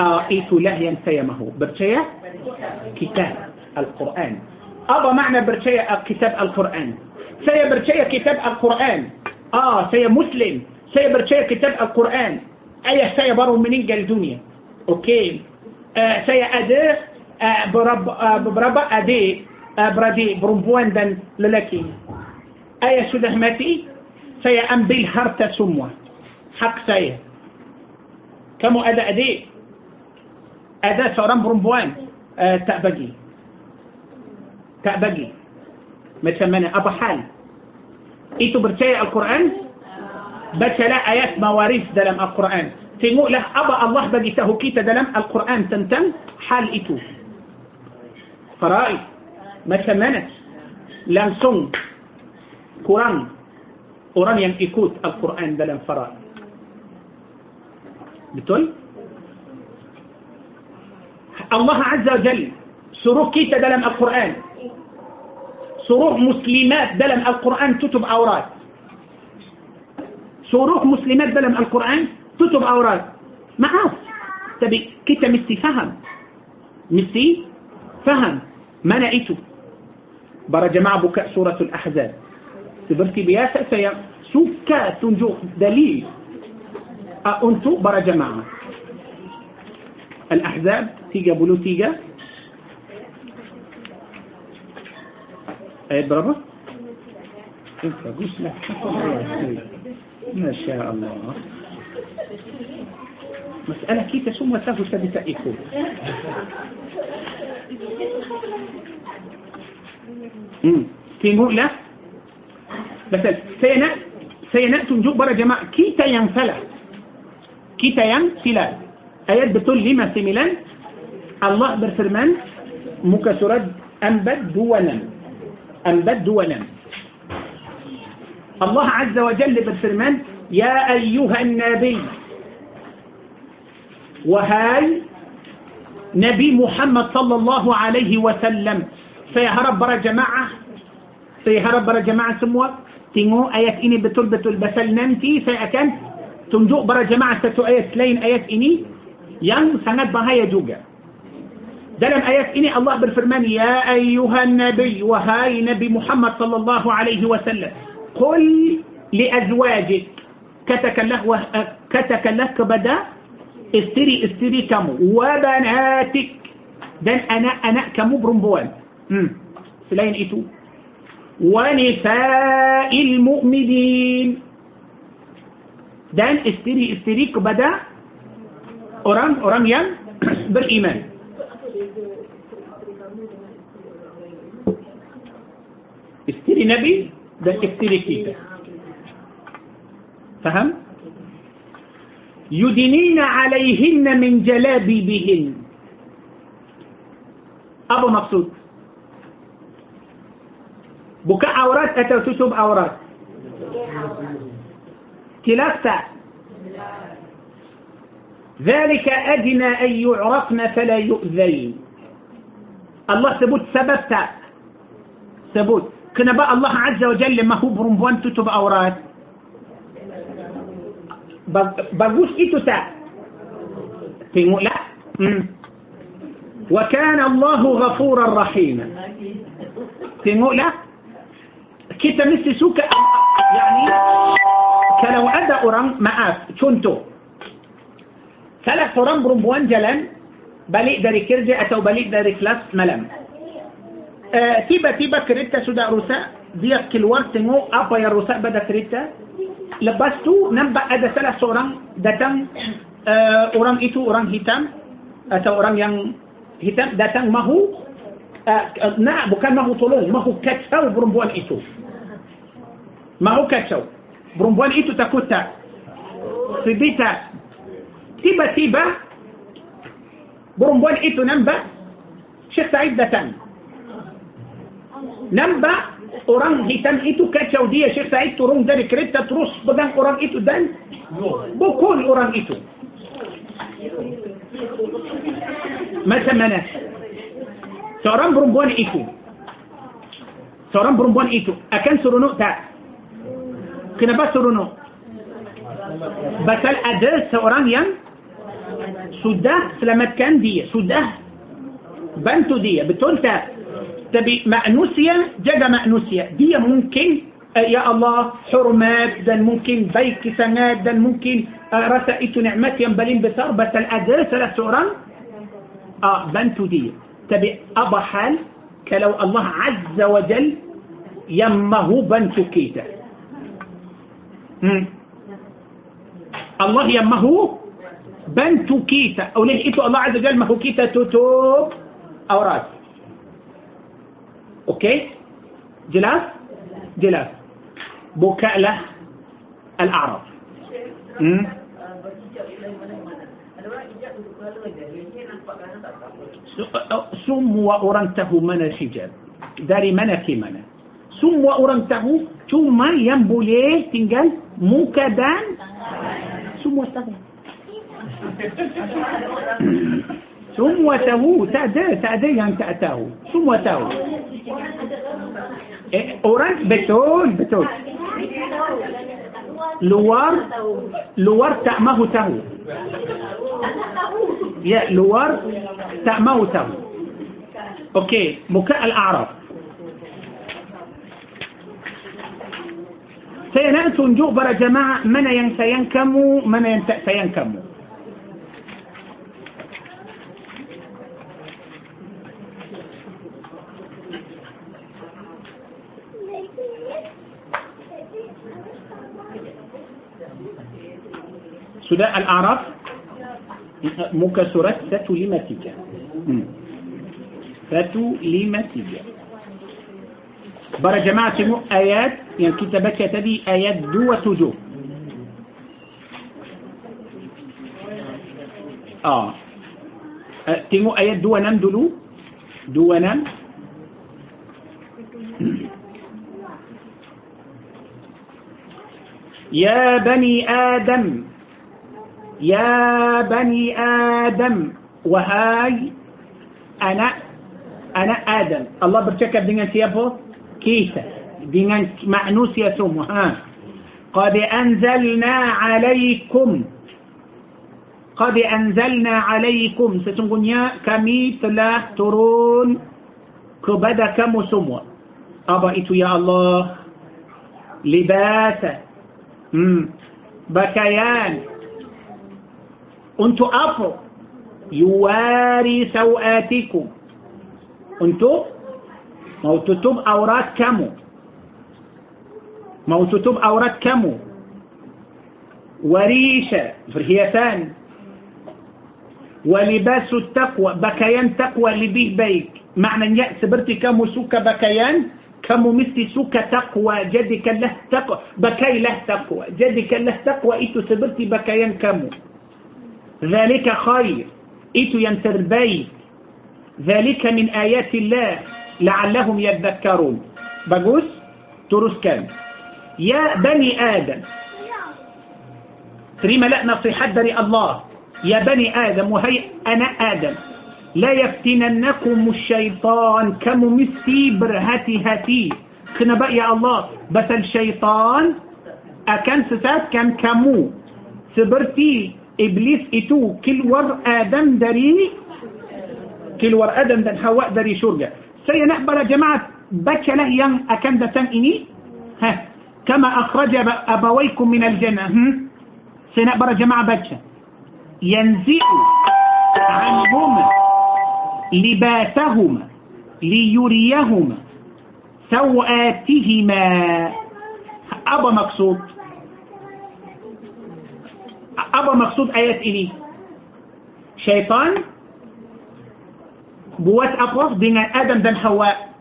ah, itulah yang saya mahu. Percaya kitab Al-Quran. Apa makna percaya kitab Al-Quran? Saya percaya kitab Al-Quran. Ah, saya Muslim. Saya percaya kitab Al-Quran. Ayah saya baru meninggal dunia. Okey. آه، سيا أدير آه، برب آه، برب أدي بردي برمبوان دن للكي أي سده متي سيا أمبيل هرتا سموا حق سيا كم أدا أدي؟ أدا سورم برمبوان. تأبجي تأبجي مثل من أبا حال. إيتو برتاي القرآن؟ بس لا آيات مواريث دلم القرآن. تيمو له أبا الله بدي تهوكي تدلم القرآن تنتم حال إتو. فرائي ما تمنت لنسون قرآن قرآن ينفكوت القرآن دلم فرائي بتول الله عز وجل سروه كيتا دلم القرآن. سروه مسلمات دلم القرآن تتب أوراد. سروه مسلمات دلم القرآن تتب أوراد معاف تبي كتا ميسي فهم. ميسي فهم. ما نأتو برا جماعة بكاء سورة الأحزاب. تبركي بيا سيا. سكا تنجو. دليل. أنتو برا جماعة. الأحزاب تيجا بلو تيجا. أي برابا ما شاء الله. مسألة كي تسمى تهو سبت إيكو تيمور لا. مثلا سينأ سينأ تنجوك برا جماعة. كيتا تينفلا كيتا تينفلا آيات بتقول ما سيملا الله برفرمان. مكسرات أنبت دولا أنبت دولا الله عز وجل برفرمان. يا أيها النبي. وهاي نبي محمد صلى الله عليه وسلم. سيهرب برا جماعة سيهرب برا جماعة سموة تنو آيات إني بتل بتل بسل نمتي سيأكن Tunjuk para jamaah satu ayat lain ayat ini yang sangat bahaya juga dalam ayat ini Allah berfirman يا أيها النبي wahai nabi Muhammad صلى الله عليه وسلم قل لأزواجك katakanlah katakanlah kepada isteri isteri kamu? وبناتك. Dan anak anak kamu? Perempuan selain itu. ونساء المؤمنين. دن افتري افتري كبدا. أورام أورام يان بالإيمان. افتري نبي. دن افتري كيف فهمت يدنين عليهن من جلابي بهن أبو مقصود. بكاء أوراد أتو تتوب أوراد. كلاسة. ذلك أدنى أن يعرفن فلا يؤذين. الله ثبوت سببتا. ثبوت كنا بقى الله عز وجل ما هو برمبوان تتوب أوراد. Bagus itu tak? Tengoklah. Hmm. Wa kana Allahu ghafuran rahim. Tengoklah. Kita mesti suka yani kalau ada orang maaf contoh salah seorang perempuan jalan balik dari kerja atau balik dari kelas malam uh, tiba-tiba kereta sudah rusak dia keluar tengok apa yang rusak pada kereta lepas tu nampak ada salah seorang datang uh, orang itu orang hitam atau orang yang hitam datang mahu uh, nah bukan mahu tolong mahu kacau perempuan itu. Mahu kacau. Perempuan itu takut tak? Sedih tak? Tiba-tiba perempuan itu nampak Syekh Said datang. Nampak orang hitam itu kacau dia Syekh Said turun dari kereta terus pegang orang itu dan pukul orang itu macam mana seorang perempuan itu seorang perempuan itu akan seronok tak kenapa seronok bakal ada seorang yang sudah selamatkan dia sudah bantu dia betul tak طب مأنوسيا؟ جدا مأنوسيا. دي ممكن آه، يا الله حرمات دا ممكن بيك سنات دا ممكن آه، رسائت نعمات ينبلين بثربة بس الأدرس لسورا آه بنتو دي تبي أبا حال كلو الله عز وجل يمه بنتو كيدا الله يمه بنتو كيتا أو ليه الله عز وجل مهو كيتا توتوب أو رأس. أوكي جلاس؟ جلاس. بكاء له الاعراض سم وأرنته من الحجاب. داري منا في منا سم وأرنته ثم ينبلي تنقل؟ مكدان. سم وستغل ثم وتهو تعدى تعدى يعني تعتاه ثم وتهو إيه، اورانت بتول بتول. لوار لوار تعمه تهو. يا لوار تعمه تهو. أوكي بكاء الأعراب. سينأتون جوبر جماعة من سينكم من سينكم سداء الأعراف؟ مكسرات فتو لما تيجا فتو لما تيجا برا جماعة آيات يعني كتابك تدي آيات دو وسجو آه. آه. تيمو آيات دو نم دلو؟ دو نم يا بني آدم يا بني آدم وهاي أنا أنا آدم. الله بركب يا بو كيسة. دينا معنوس يسوم ها قد أنزلنا عليكم قد أنزلنا عليكم. ستنقون يا كمي تلا ترون كبدا كم سموا أبايت يا الله لباسة بكيان انتو أفو يواري سوآتكم أنت موتتم أوراد كمو موتتم أوراد كمو وريشة فرهية ثاني ولباس التقوى بكيان تقوى لبيه بيك معنى يأس برتي كمو سوك بكيان كمو مثل سوك تقوى جدك له تقوى بكي له تقوى جدك له تقوى إيتو سبرتي بكيان كمو ذلك خير. إتو ينتربي ذلك من آيات الله. لعلهم يذكرون. بقوس تروس كام يا بني آدم. تريم لا نصيحة بني الله. يا بني آدم وهي أنا آدم. لا يفتننكم الشيطان كم مسي برهتي هتي كنا بقى يا الله. بس الشيطان أكن سساد كم كمو. سبرتي إبليس إتو كل ور آدم دري كل ور آدم دن حواء دري شرجة سي نحبر جماعة بك له ين أكم دتن إني؟ ها كما أخرج أبويكم من الجنة. هم؟ سي نحبر جماعة بك ينزع عنهما لباسهما ليريهما سوآتهما. أبا مقصود. أبا مقصود آيات إني. شيطان بوات أقوف بين آدم بن حواء.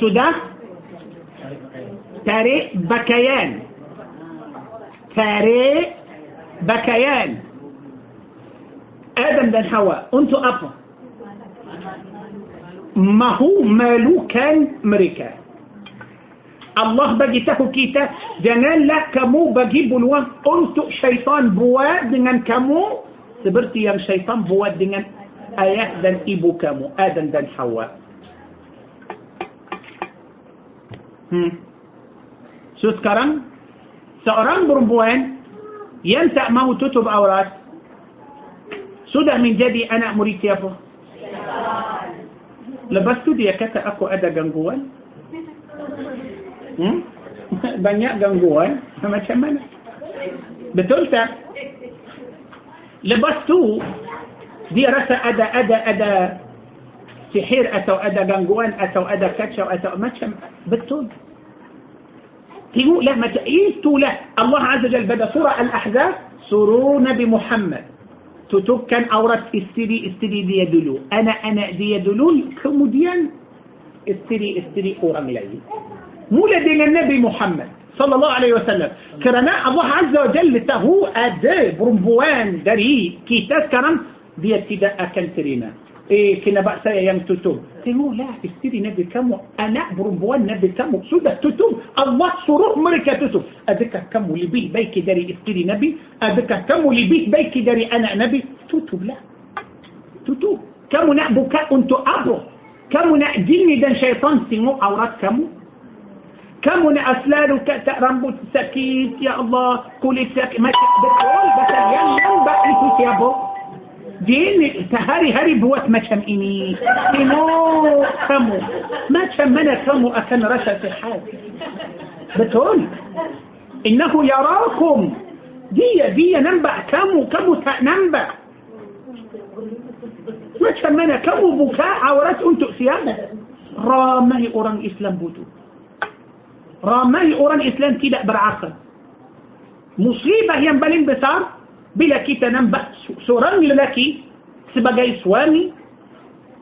سدى تاري بكيان. تاري بكيان. آدم بن حواء. أنتو أبا ما هو مالو كان مريكا. Allah bagi tahu kita janganlah kamu bagi peluang untuk syaitan buat dengan kamu seperti yang syaitan buat dengan ayah dan ibu kamu Adam dan Hawa. Hmm. so sekarang seorang perempuan yang tak mau tutup aurat sudah menjadi anak murid siapa? Lepas tu dia kata aku ada gangguan hmm? banyak gangguan macam mana betul tak lepas tu dia rasa ada ada ada sihir atau ada gangguan atau ada kacau atau macam betul tengoklah macam itulah Allah Azza Jal pada surah Al-Ahzab suruh Nabi Muhammad tutupkan aurat isteri-isteri dia dulu anak-anak dia dulu kemudian isteri-isteri orang lain مولد النبي محمد صلى الله عليه وسلم. كرنا الله عز وجل تهو أدى برمبوان دري كي تذكرن بيتدا أكل ترينا إيه كنا بأسا يم تتوب تمو لا استري نبي كامو أنا برمبوان نبي كامو سودة تتوب الله سرور مركة تتوب أذكا كمو لبيت بيك داري استري نبي. أذكا كمو لبيت بيك داري أنا نبي. تتوب لا. تتوب كمو نعبو كأنتو أبو. كمو نعجلني دان شيطان سنو أورات كامو كمون أسلال كتا رمبو سكيت يا الله كولي سك ما تقول بس يان من بقيت يا بو دين تهاري هاري بوات ما كم إني كمو كمو ما كم من كمو أكن رشا في حال. بتقول إنه يراكم. دي دي ننبع كمو كمو تنبع ما كم من كمو بكاء عورات أنتو سيابة. رامي أوران إسلام بوتو. Ramai orang Islam tidak berakal. Musibah yang paling besar bila kita nampak seorang lelaki sebagai suami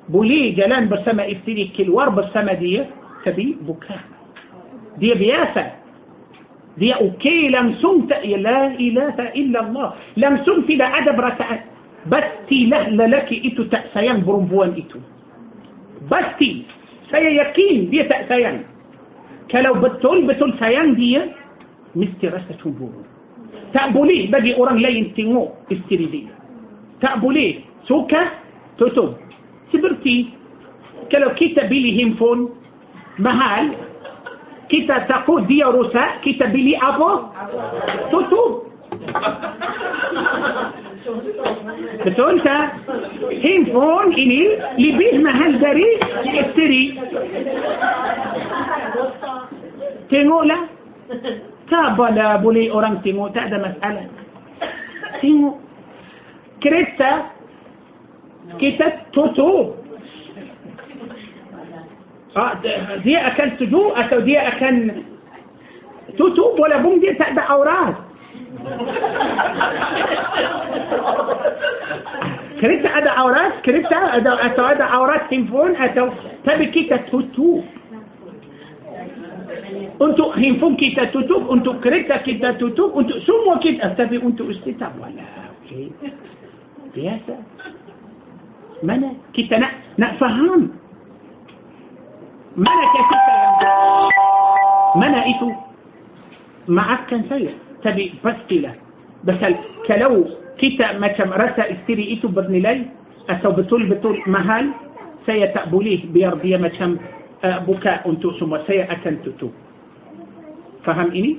boleh jalan bersama isteri keluar bersama dia tapi bukan dia biasa dia okey langsung tak la ilaha illallah langsung tidak ada perasaan pastilah lelaki itu tak sayang perempuan itu pasti saya yakin dia tak sayang kalau betul-betul sayang dia mesti rasa cemburu tak boleh bagi orang lain tengok isteri dia tak boleh suka tutup seperti kalau kita beli handphone mahal kita takut dia rusak kita beli apa tutup betul tak handphone ini lebih mahal dari isteri tengoklah tak boleh boleh orang tengok tak ada masalah tengok kereta kita tutup dia akan setuju atau dia akan tutup walaupun dia tak ada aurat kereta كريت ادا عورات كريت ادا اتو ادا عورات تيمفون اتو تبي كيتا توتو أنتو هينفون كيتا توتو أنتو كريتا كيتا توتو أنتو سمو كيتا تبي أنتو استيتا ولا أوكي. بياسا منا كيتا نا نا فهم منا كيتا منا إتو معاك كان سيئ tapi pastilah pasal kalau kita macam rasa isteri itu bernilai atau betul-betul mahal saya tak boleh biar dia macam uh, buka untuk semua saya akan tutup faham ini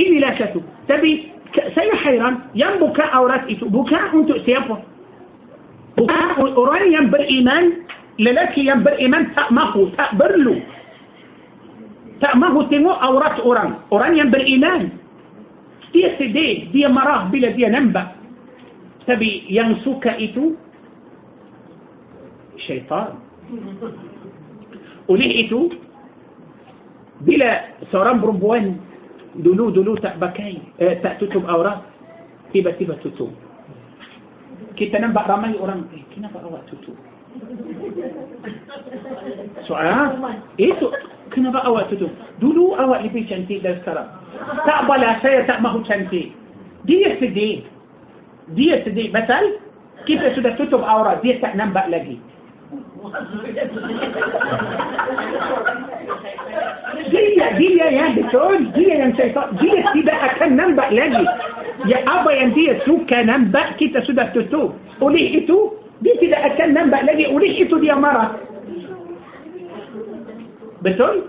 inilah satu tapi saya hairan yang buka aurat itu buka untuk siapa bukan orang yang beriman lelaki yang beriman tak mahu tak perlu tak mahu tengok aurat orang orang yang beriman dia sedih dia marah bila dia nampak tapi yang suka itu syaitan oleh itu bila seorang perempuan dulu-dulu tak pakai eh, tak tutup aurat tiba-tiba tutup kita nampak ramai orang, eh, kenapa awak tutup? Soalan, itu kenapa awak tutup? Dulu awak lebih cantik dari sekarang. Tak apalah, saya tak mahu cantik. Dia sedih. Dia sedih. Betul? Kita sudah tutup aurat, dia tak nampak lagi. Dia, dia yang betul, dia yang syaitan, dia tidak akan nampak lagi. Ya apa yang dia suka nampak kita sudah tutup. Oleh itu dia tidak akan nampak lagi. Oleh itu dia marah. بتول؟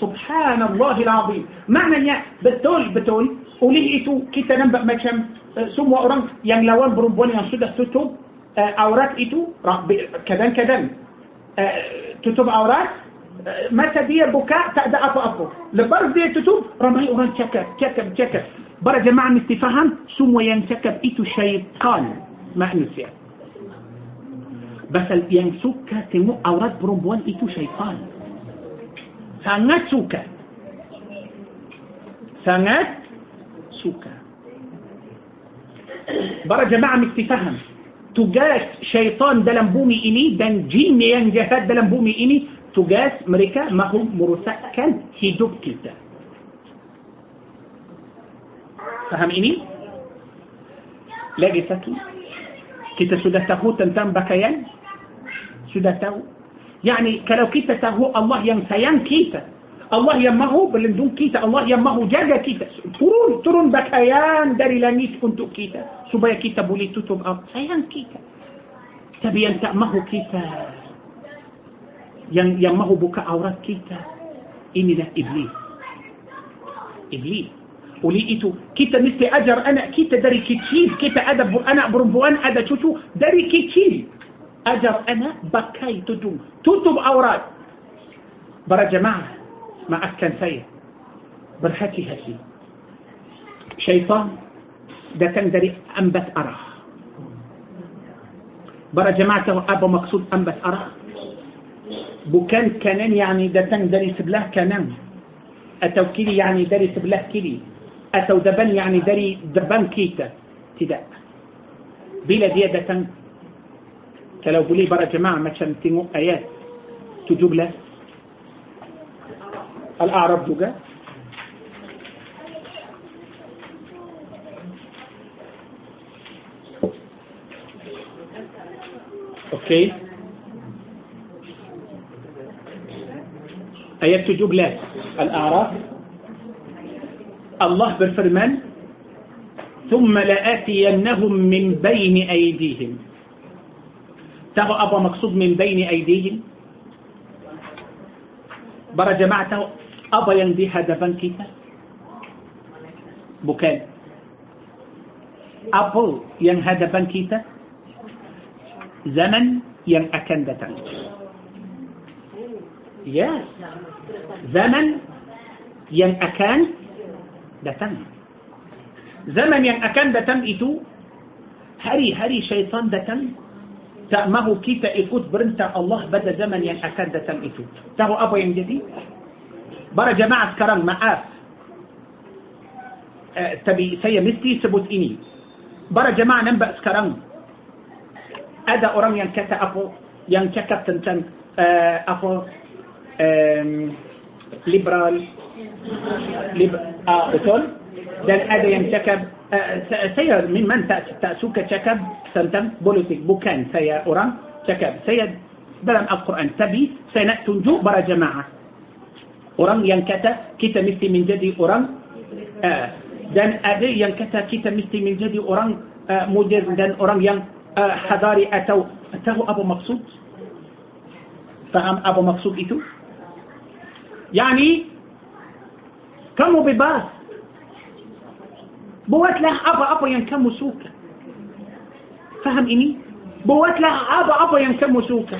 سبحان الله العظيم. معنى يا بتول بتول. وليه إتو كيتا نبأ ما كم آه، سموا أوران يعني لوان بربوني عن سودة ستو آه، أوراق إتو كدن كدن آه، تتوب أوراق ما تدير بكاء تأدى أفو أفو لبرز دي تتوب رمي أوران تشكر تشكر تشكر برا جماعة مستفهم سموا ينسكب إتو شيطان. ما نسيا بس ينسكب يعني تمو أوراق بربوني إتو شيطان. Sangat suka. Sangat suka. Para jemaah mesti faham. Tugas syaitan dalam bumi ini dan jin yang jahat dalam bumi ini tugas mereka mahu merosakkan hidup kita. Faham ini? Lagi satu. Kita sudah tahu tentang pakaian? Sudah tahu. يعني كلو كيتا تهو الله ينسيان كيتا. الله يمه بلندون كيتا. الله يمه جاجا كيتا. ترون ترون بكيان داري لانيت كنتو كيتا. سبايا كيتا بوليتو توتوب أو سيان كيتا. تبي أن تأمه كيتا. ين يمه بك أوراق كيتا. إني لا إبليس. إبليس. وليئتو كيتا مثل أجر أنا. كيتا داري كيتشيف كيتا أدب أنا برمبوان أدى شوشو. داري كيتشيف أجر أنا بكيت تدوم. تدوم أوراد برا جماعة ما أسكن سيء برحكي هسي شيطان ده تندري أنبت أرى. برا جماعة أبو مقصود أنبت أرى. بكان كنان يعني ده تندري سبله كنان. أتو كيلي يعني داري سبله كيلي. أتو دبن يعني داري دبن كيتا. تداء. بلا ديادة datang kalau boleh para jemaah macam tengok ayat 17 Al-A'raf juga Okey ayat 17 Al-A'raf Allah berfirman ثم لآتينهم من بين أيديهم تغو أبا مقصود من بين أيديهم؟ برا جماعته أبا يندي هدفا كيتا بكان أبو ين هدفا كيتا زمن ين أكن دتان yes. زمن ين أكن دتان زمن ين أكن دتان إتو؟ هري هري شيطان دتان mahu kita ikut perintah Allah pada zaman yang akan datang itu. Tahu apa yang jadi? Para jemaah sekarang maaf. Uh, tapi saya mesti sebut ini. Para jemaah nampak sekarang ada orang yang kata apa yang cakap tentang uh, apa um, liberal lib, uh, betul dan ada yang cakap saya memang tak, tak suka cakap tentang politik. Bukan saya orang cakap. Saya dalam Al-Quran. Tapi saya nak tunjuk para jemaah. Orang yang kata kita mesti menjadi orang uh, dan ada yang kata kita mesti menjadi orang uh, modern dan orang yang uh, hadari atau tahu apa maksud? Faham apa maksud itu? Yani kamu bebas بوات لها أبا أبا ينكم سوكا فهم إني؟ بوات لها أبا أبا ينكم سوكا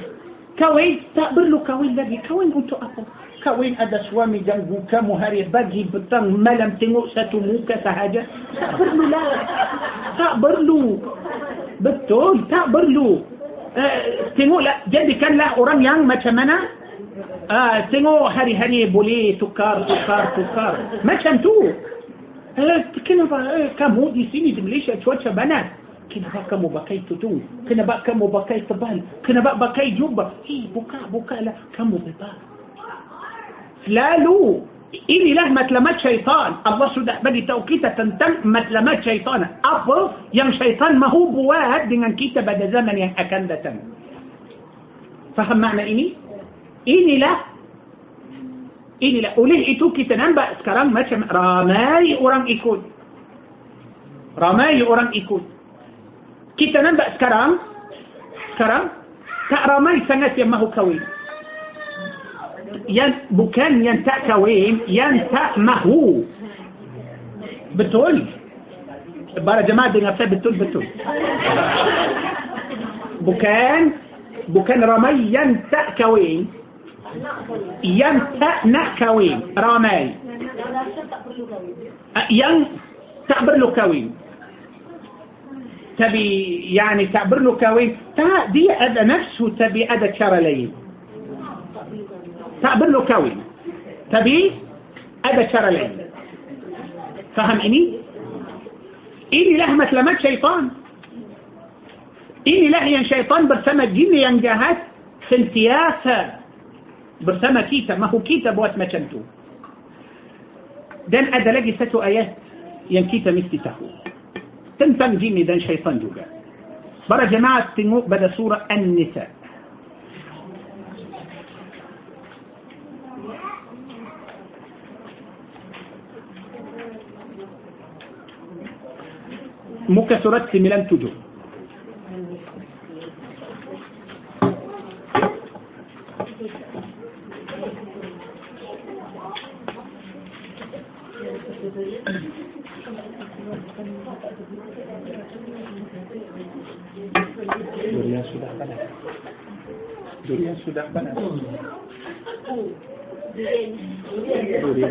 كوين؟ تقبر له كوين لدي. كوين قلت أبا. كوين أدا سوامي جنبو كمو هاري بجي بطن لم تنو ستموكا سهجا تقبر له لا. تقبر له. بطول تقبر له. أه، تنو لا. جدي كان لا أوران يان ما تمنى آه هاري هاري بولي تكار تكار تكار. ما تشمتوه إيه، كنا با إيه، كم هو دي سيني دمليشة شوشة بنات. كنا با كم بكاي تدو كنا با كم بكاي تبان كنا با بكاي جوبا هي بكاء بكاء لا. كم بباء فلالو إلي له متلمات شيطان. الله سبحانه بدي توكيتة تنتم متلمات شيطان. أفضل يم شيطان ما هو بواهد دينا كيتة بعد زمن يهكندة فهم معنى إني؟ إني له Inilah oleh itu kita nampak sekarang macam ramai orang ikut. Ramai orang ikut. Kita nampak sekarang, sekarang tak ramai sangat yang mahu kahwin. Yang bukan yang tak kahwin, yang tak mahu. Betul. Para jemaah dengar saya betul-betul. Bukan, bukan ramai yang tak kahwin, ين تا نحكوين رامي ين تعبر له كوين تبي يعني تعبر له كوين تا دي أدى نفسه تبي أدى كرلين تعبر له كوين تبي أدى كرلين فهم إني إني له مثلمات شيطان إني لهي شيطان برسمة جيني ينجهت في انتياسه bersama kita, mahu kita buat macam tu. Dan ada lagi satu ayat yang kita mesti tahu. Tentang jin dan syaitan juga. Para jemaah tengok pada surah An-Nisa. Muka surat 97. Durian sudah panas. Durian sudah panas. Durian.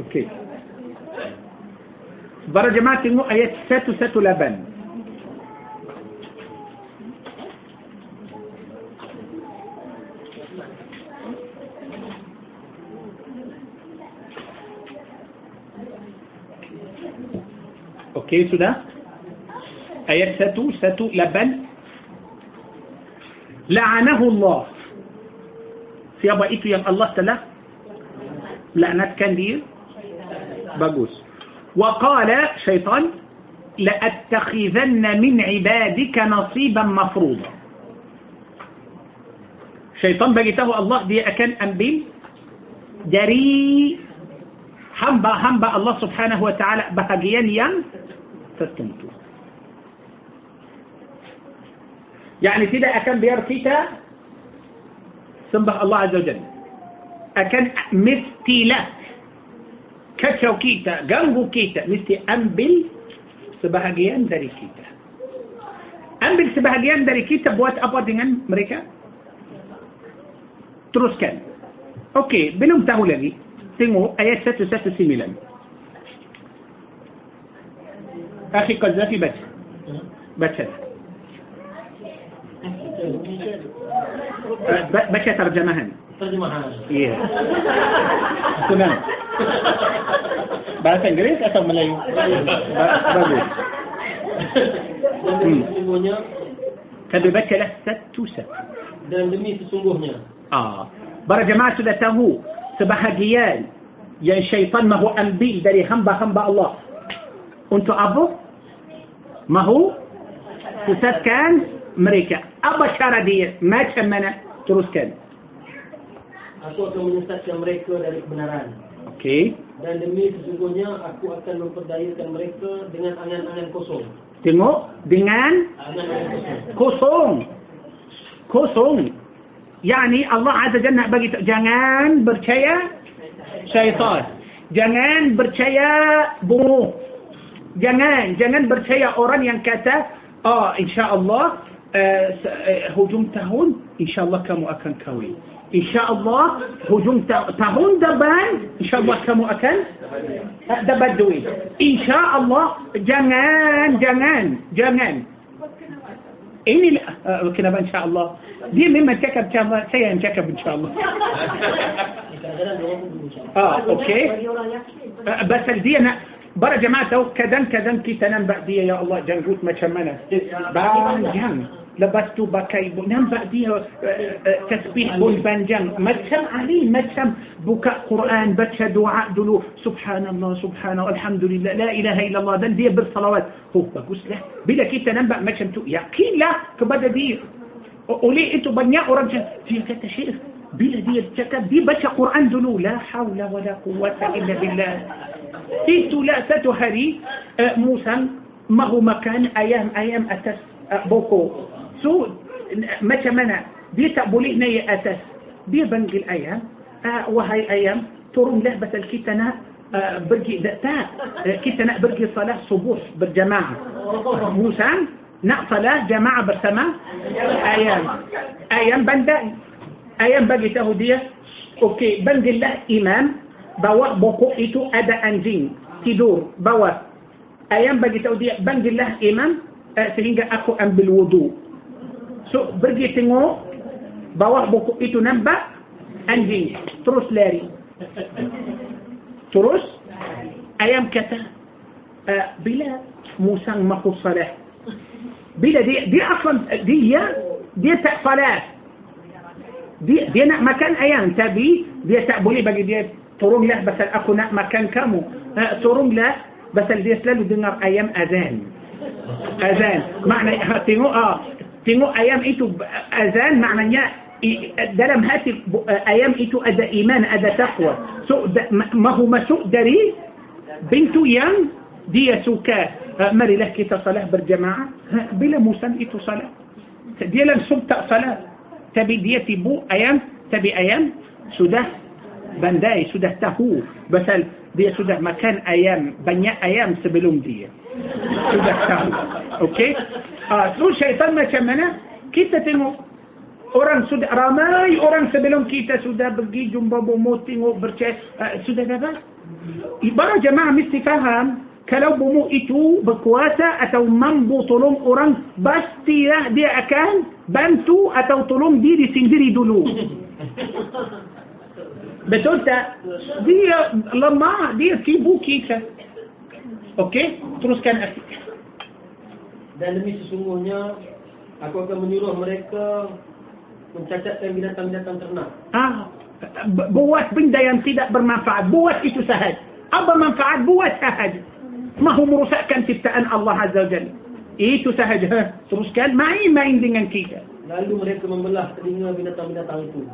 Okey. Tengok ayat 118. Okey, sudah? Ayat satu, satu, laban. La'anahu Allah. Siapa itu yang Allah telah laknatkan dia? Bagus. وقال شيطان لأتخذن من عبادك نصيبا مفروضا Syaitan bagi tahu Allah dia akan ambil dari hamba-hamba Allah Subhanahu wa taala bahagian yang tertentu. Yani tidak akan biar kita sembah Allah Azza Jalla. Akan mestilah kacau kita, ganggu kita, mesti ambil sebahagian dari kita. Ambil sebahagian dari kita buat apa dengan mereka? teruskan. Okey, belum tahu lagi. Tengok ayat 119. أخي قذافي بات. بات. بات. ترجمة هنا ترجمة هنا بات انجليز أتو ملايو بات. كان بيبكي له ست وست دان دمي تسنبوهنيا آه. برا جماعة لتهو سبحا جيال. يا شيطان ما هو أنبيل. داري خمبا خمبا الله. أنتو أبو؟ Mahu sesatkan mereka. Apa cara dia? Macam mana? Teruskan. aku akan menyesatkan mereka dari kebenaran Okey. dan demi sesungguhnya aku akan memperdayakan mereka dengan angan-angan kosong. Tengok dengan Angan-angan kosong. kosong. Kosong. Yani Allah Azza Jalla bagi tahu, jangan percaya syaitan. Jangan percaya bunuh. Jangan, jangan percaya orang yang kata, oh insya-Allah uh, uh, hujung tahun insya-Allah kamu akan kahwin. InsyaAllah hujung ta tahun depan InsyaAllah kamu akan uh, dapat duit InsyaAllah jangan Jangan Jangan ini uh, kenapa insyaAllah dia memang cakap insyaAllah saya yang cakap insyaAllah ah okey uh, pasal dia nak برا جماعة تو كدن كدن كي تنم بعدية يا الله جنجوت ما كمنا بانجان. لبستو بكاي بو نم بعدية آه، آه، تسبيح بو بانجان. ما كم علي ما كم بكاء قرآن بكاء دعاء دلو. سبحان الله سبحان الله الحمد لله. لا إله إلا الله. دن دي بالصلوات هو بقوس له بلا كي تنم بق ما شمتو تو. يقين لا كبدا دي. ولي إنتو بنياء ورمجا في كتا شيخ. بلا دي الكتاب قرآن دلو. لا حول ولا قوة إلا بالله. إيتو لا أتاتو هاري أه، موسى ما هو مكان؟ أيام أيام أتس بوكو. سو متى منا دي تقبلي هنا أتس دي بنج الأيام أه، وهاي أيام ترون له بس الكتنا أه، برجي دقتا كتنا برجي صلاة صبوح بالجماعة. موسى نقفلا جماعة برسمة أيام أيام بندق أيام بقي تهودية. أوكي بنج الله إمام. Bawa bokok itu ada anjing tidur bawah ayam bagi tahu dia panggillah imam uh, sehingga aku ambil wudu so pergi tengok bawah bokok itu nampak anjing terus lari terus ayam kata uh, bila musang mahu salah bila dia dia aslan dia dia tak salah dia dia nak makan ayam tapi dia tak boleh bagi dia turunlah pasal aku nak makan kamu uh, turunlah pasal dia selalu dengar ayam azan azan makna ha, tengok ah tengok ayam itu azan maknanya dalam hati ayam itu ada iman ada taqwa so masuk dari pintu yang dia suka uh, marilah kita salah berjamaah Ha, bila Musa itu salah dia langsung tak salah tapi dia tibu ayam tapi ayam sudah bandai sudah tahu pasal dia sudah makan ayam banyak ayam sebelum dia. Sudah tahu. Okey? Ah so syaitan macam mana? Kita tengok orang sudah ramai orang sebelum kita sudah pergi jumpa bomo tengok bercakap uh, sudah dapat ibarat jemaah mesti faham kalau bomo itu berkuasa atau mampu tolong orang pastilah dia akan bantu atau tolong diri sendiri dulu betul tak dia lemah dia sibuk kita Okey, teruskan akhi. Dan demi sesungguhnya aku akan menyuruh mereka mencacatkan binatang-binatang ternak. Ah, buat benda yang tidak bermanfaat. Buat itu sahaja. Apa manfaat? Buat sahaja. Mahu merosakkan ciptaan Allah Azza wa Jalla. Itu sahaja. Teruskan main-main dengan kita. Lalu mereka membelah telinga binatang-binatang itu.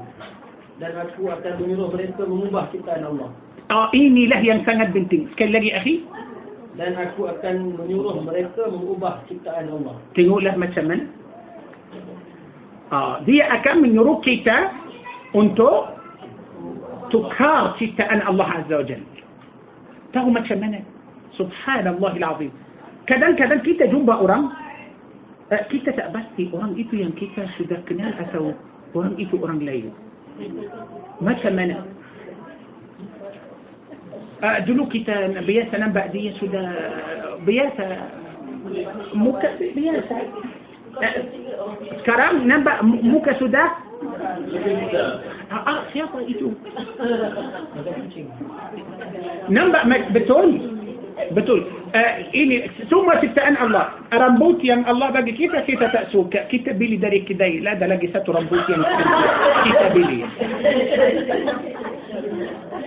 Dan aku akan menyuruh mereka mengubah ciptaan Allah. Oh, inilah yang sangat penting. Sekali lagi, akhi. Dan aku akan menyuruh mereka mengubah ciptaan Allah. Tengoklah macam mana. Ah, dia akan menyuruh kita untuk tukar ciptaan Allah Azza wa Jalla. Tahu macam mana? Subhanallahil azim. Kadang-kadang kita jumpa orang, eh, kita tak pasti orang itu yang kita sudah kenal atau orang itu orang lain. ما سمنا أدلو كتان بياسة نبع دي سودا. بياسة موكا بياسة. كرام نبع موكا سودا. آه, آه، خياطة إيتو نبع بتولي betul? Uh, ini semua ciptaan Allah. Rambut yang Allah bagi kita, kita tak suka. Kita beli dari kedai. Lah, ada lagi satu rambut yang kita beli.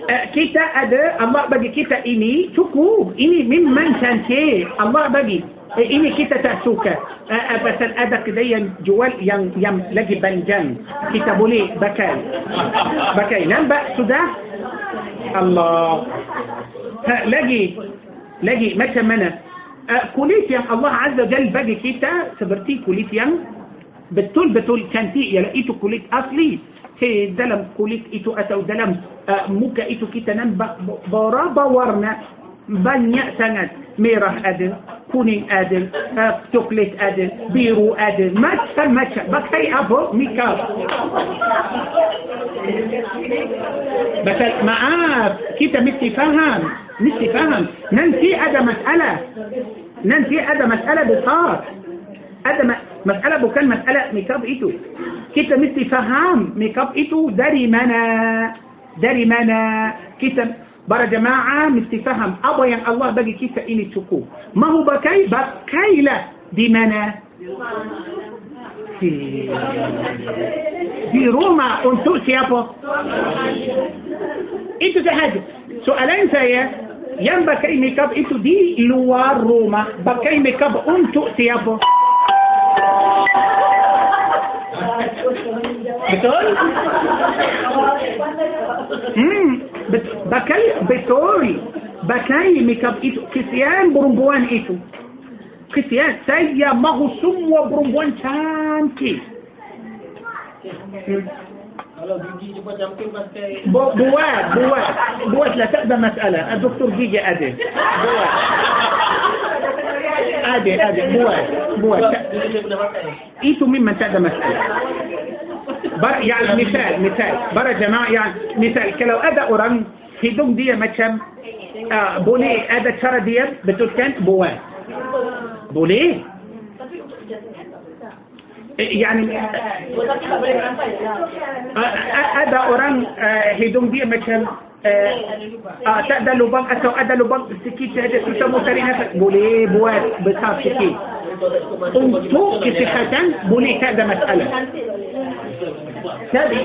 Uh, kita ada, Allah bagi kita ini cukup. Ini memang cantik. Allah bagi. Eh, ini kita tak suka. Uh, uh, pasal ada kedai yang jual yang yang lagi panjang. Kita boleh pakai. Pakai. Nampak sudah? Allah. Ha, lagi. Lagi mana? Uh, kulit yang Allah Azza Jal bagi kita seperti kulit yang betul-betul cantik ialah itu kulit asli. Hey, dalam kulit itu atau dalam uh, muka itu kita nampak berapa warna banyak sangat merah ada kuning ada uh, coklat ada biru ada macam-macam pakai apa makeup Betul, maaf, kita mesti faham, mesti faham. Nanti ada masalah, nanti ada masalah besar. Ada ma masalah bukan masalah makeup itu. Kita mesti faham makeup itu dari mana, dari mana. Kita para jemaah mesti faham apa yang Allah bagi kita ini cukup. Mahu pakai, pakailah di mana? Di, di rumah untuk siapa? Itu sahaja. Soalan saya, yang pakai makeup itu di luar rumah, pakai makeup untuk siapa? Betul? Hmm, Hmm. Cuba camping pakai Bu- buat, buat. Buatlah tak ada masalah. Ah, Doktor gigi ada. Buat. Ada, ada. Buat. Buat. Tak- Dulu saya pernah pakai. itu memang tak ada masalah. Bar, يعني مثال مثال para jemaah yang misal kalau ada orang هيدوم دي ماتشم آه، بولي هذا ترى دي بتقول كان بوا بولي؟ يعني آه، آه، هذا أوران هيدوم دي مثلا آه تأدى لبنك أو أدى لبنك بسكي هذا سلطة مصرينة بولي بوات بسار سكي. أنتو كتخاتن بولي تأدى مسألة. Jadi,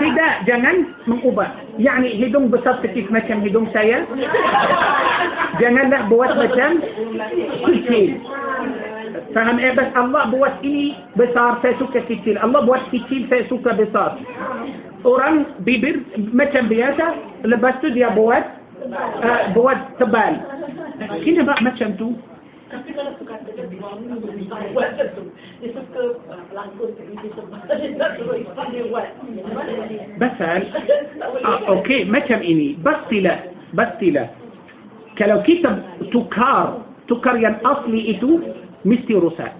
tidak, jangan mengubah. Yani hidung besar sikit macam hidung saya. Janganlah buat macam kecil. Faham eh? Bas Allah buat ini besar, saya suka kecil. Allah buat kecil, saya suka besar. Orang bibir macam biasa, lepas tu dia buat uh, buat tebal. Kenapa macam tu? Tapi kalau suka dia buat tu, dia suka uh, pelangkun dia sebab dia tak suruh Ipan dia buat. Basal ah, Okey macam ini Bastilah Bastilah Kalau kita tukar Tukar yang asli itu Mesti rusak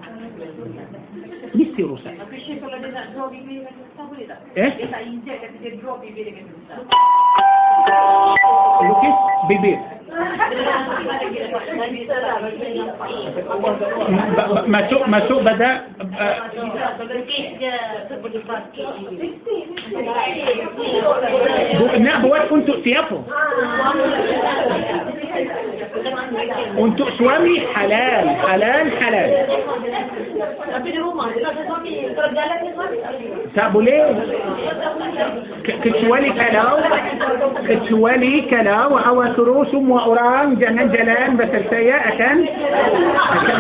Mesti rusak Tapi Syekh kalau dia nak draw bibir dengan besar boleh tak? Eh? Dia tak injek kata dia draw bibir dengan besar. Lukis bibir ما سوق ما سوق بدا نا هو انت حلال حلال حلال. تابو ليه؟ كتوالي كلاو كتوالي كلاو عواثروس وعواثروس قران جنن جلان بس الشيء عشان عشان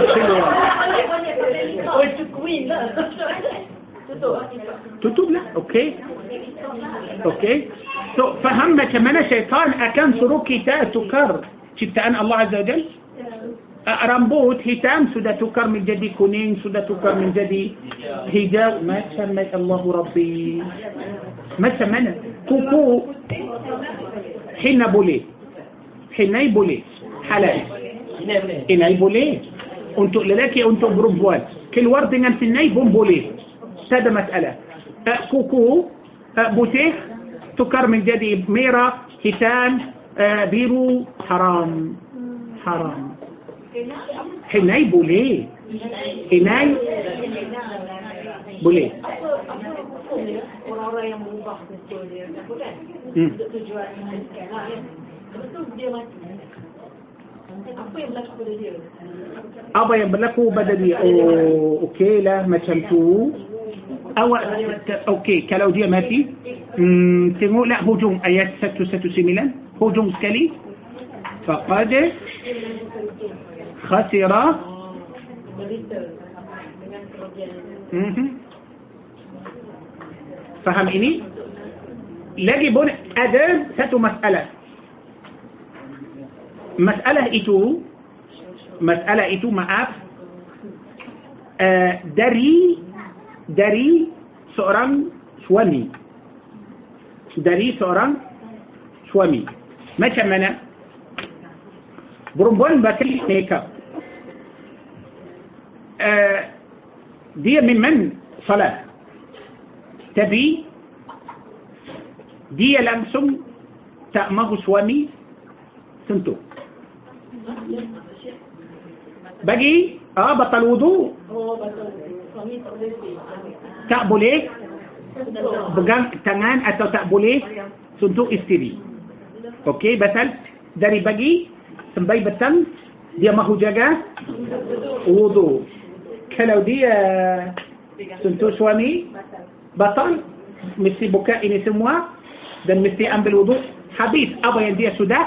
تتوب؟ لا. أوكي. أوكي. تو فهمنا كمان شيطان اكان سروكي تا تكر. شفت أن الله عز وجل؟ رمبوت هتام سودة تكر من جدي كونين سودة تكر من جدي هجاء ما سميت الله ربي. ما سمنا كوكو. حين بوليه حناي بوليه حلال حناي بوليه انتو لاكي انتو بروفوال كل ورد ان في النايبون بولي هذا مساله كوكو بوتيه تكر من جدي ميرا هتان بيرو حرام حرام هناي بولي هناي بولي امم Apa yang? Hmm. Berlaku pada dia? oh okey lah macam tu awak okey kalau dia mati hmm, tengoklah hujung ayat 119 hujung sekali faqad khasira mhm. faham ini lagi pun ada satu masalah masalah itu masalah itu maaf uh, dari dari seorang suami dari seorang suami macam mana perempuan pakai makeup uh, dia memang salat tapi dia langsung tak mahu suami sentuh bagi ah batal wudu? Oh. Suami tak boleh pegang tangan atau tak boleh? Sentuh isteri. Okey batal. Dari bagi sampai petang dia mahu jaga wudu. Kalau dia sentuh suami batal. Mesti buka ini semua dan mesti ambil wudu. Habis apa yang dia sudah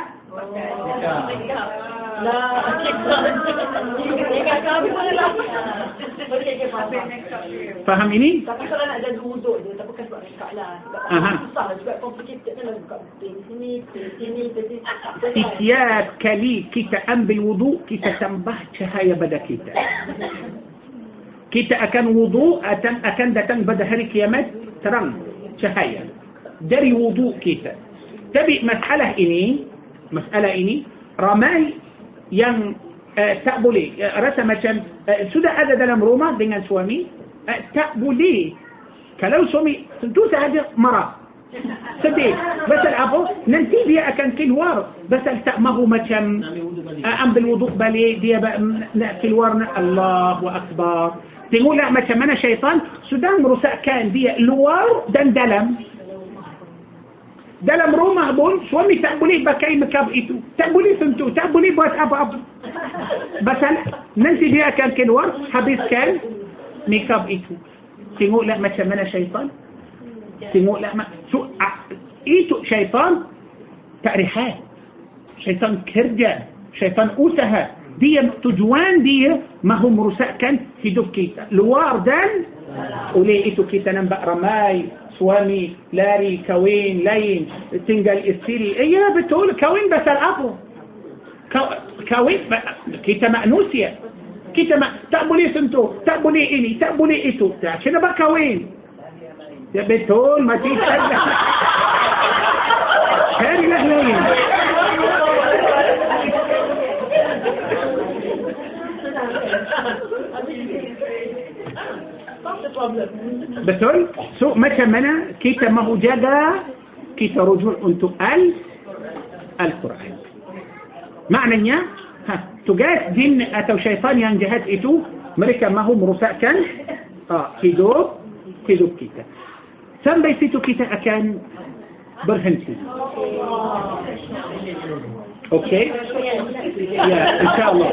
Faham. ini Tapi kalau nak jaga wuduk je, tak bukan sebab dekat lah. Sebab susah lah juga complicated kan. Buka pin sini, sini, sini. setiap kali kita ambil wudu kita tambah cahaya pada kita kita akan wudu akan akan datang pada hari kiamat terang cahaya dari wudu kita tapi masalah ini masalah ini ramai yang uh, tak boleh uh, rasa macam uh, sudah ada dalam rumah dengan suami uh, tak boleh kalau suami tentu sahaja marah sedih pasal apa nanti dia akan keluar pasal tak mahu macam uh, ambil wuduk balik dia nak keluar Allahu Akbar tengoklah macam mana syaitan sudah merosakkan dia luar dan dalam dalam rumah pun suami tak boleh pakai makeup itu tak boleh sentuh tak boleh buat apa-apa pasal nanti dia akan keluar habiskan makeup itu tengoklah macam mana syaitan tengoklah so, ah, itu syaitan tak rehat syaitan kerja syaitan usaha dia tujuan dia mahu merosakkan hidup kita luar dan oleh itu kita nampak ramai سوامي لاري كوين لين تنجل استيري اي بتقول كوين بس الابو كو... كوين ب... كيتا مانوسيا كيتا ما تأبولي سنتو تأبولي إني تأبولي إتو. عشان بقى كوين؟ يا بتقول ما تيجي تسأل. هاري لهلين بتقول سو متى منا كيتا ما هو جدا كيتا رجوع أنتو ال القرآن. معنى يا ها تجاس دين أتو شيطان يان جهات إتو mereka mahu merosakkan uh hidup hidup kita. sampai situ kita akan berhenti Okey? Ya, insyaAllah.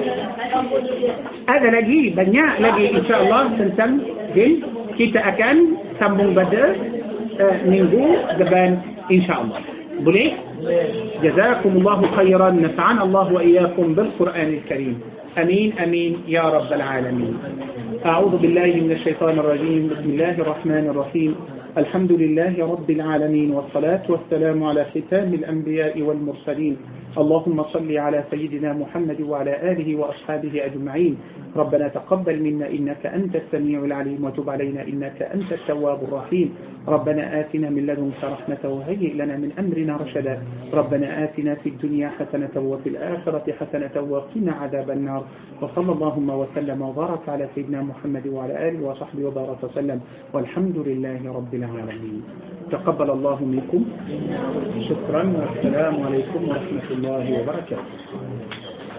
Ada lagi, banyak lagi insyaAllah tentang jin. Kita akan sambung pada uh, minggu depan insyaAllah. Boleh? جزاكم الله خيرا نفعنا الله وإياكم بالقرآن الكريم أمين أمين يا رب العالمين أعوذ بالله من الشيطان الرجيم بسم الله الرحمن الرحيم الحمد لله رب العالمين والصلاة والسلام على ختام الأنبياء والمرسلين اللهم صل على سيدنا محمد وعلى آله وأصحابه أجمعين. ربنا تقبل منا إنك أنت السميع العليم وتب علينا إنك أنت التواب الرحيم. ربنا آتنا من لدنك رحمة وهيئ لنا من أمرنا رشدا. ربنا آتنا في الدنيا حسنة وفي الآخرة حسنة وقنا عذاب النار. وصلى اللهم وسلم وبارك على سيدنا محمد وعلى آله وصحبه وبارك وسلم. والحمد لله رب العالمين. تقبل الله منكم. شكرا والسلام عليكم ورحمة الله وبركاته.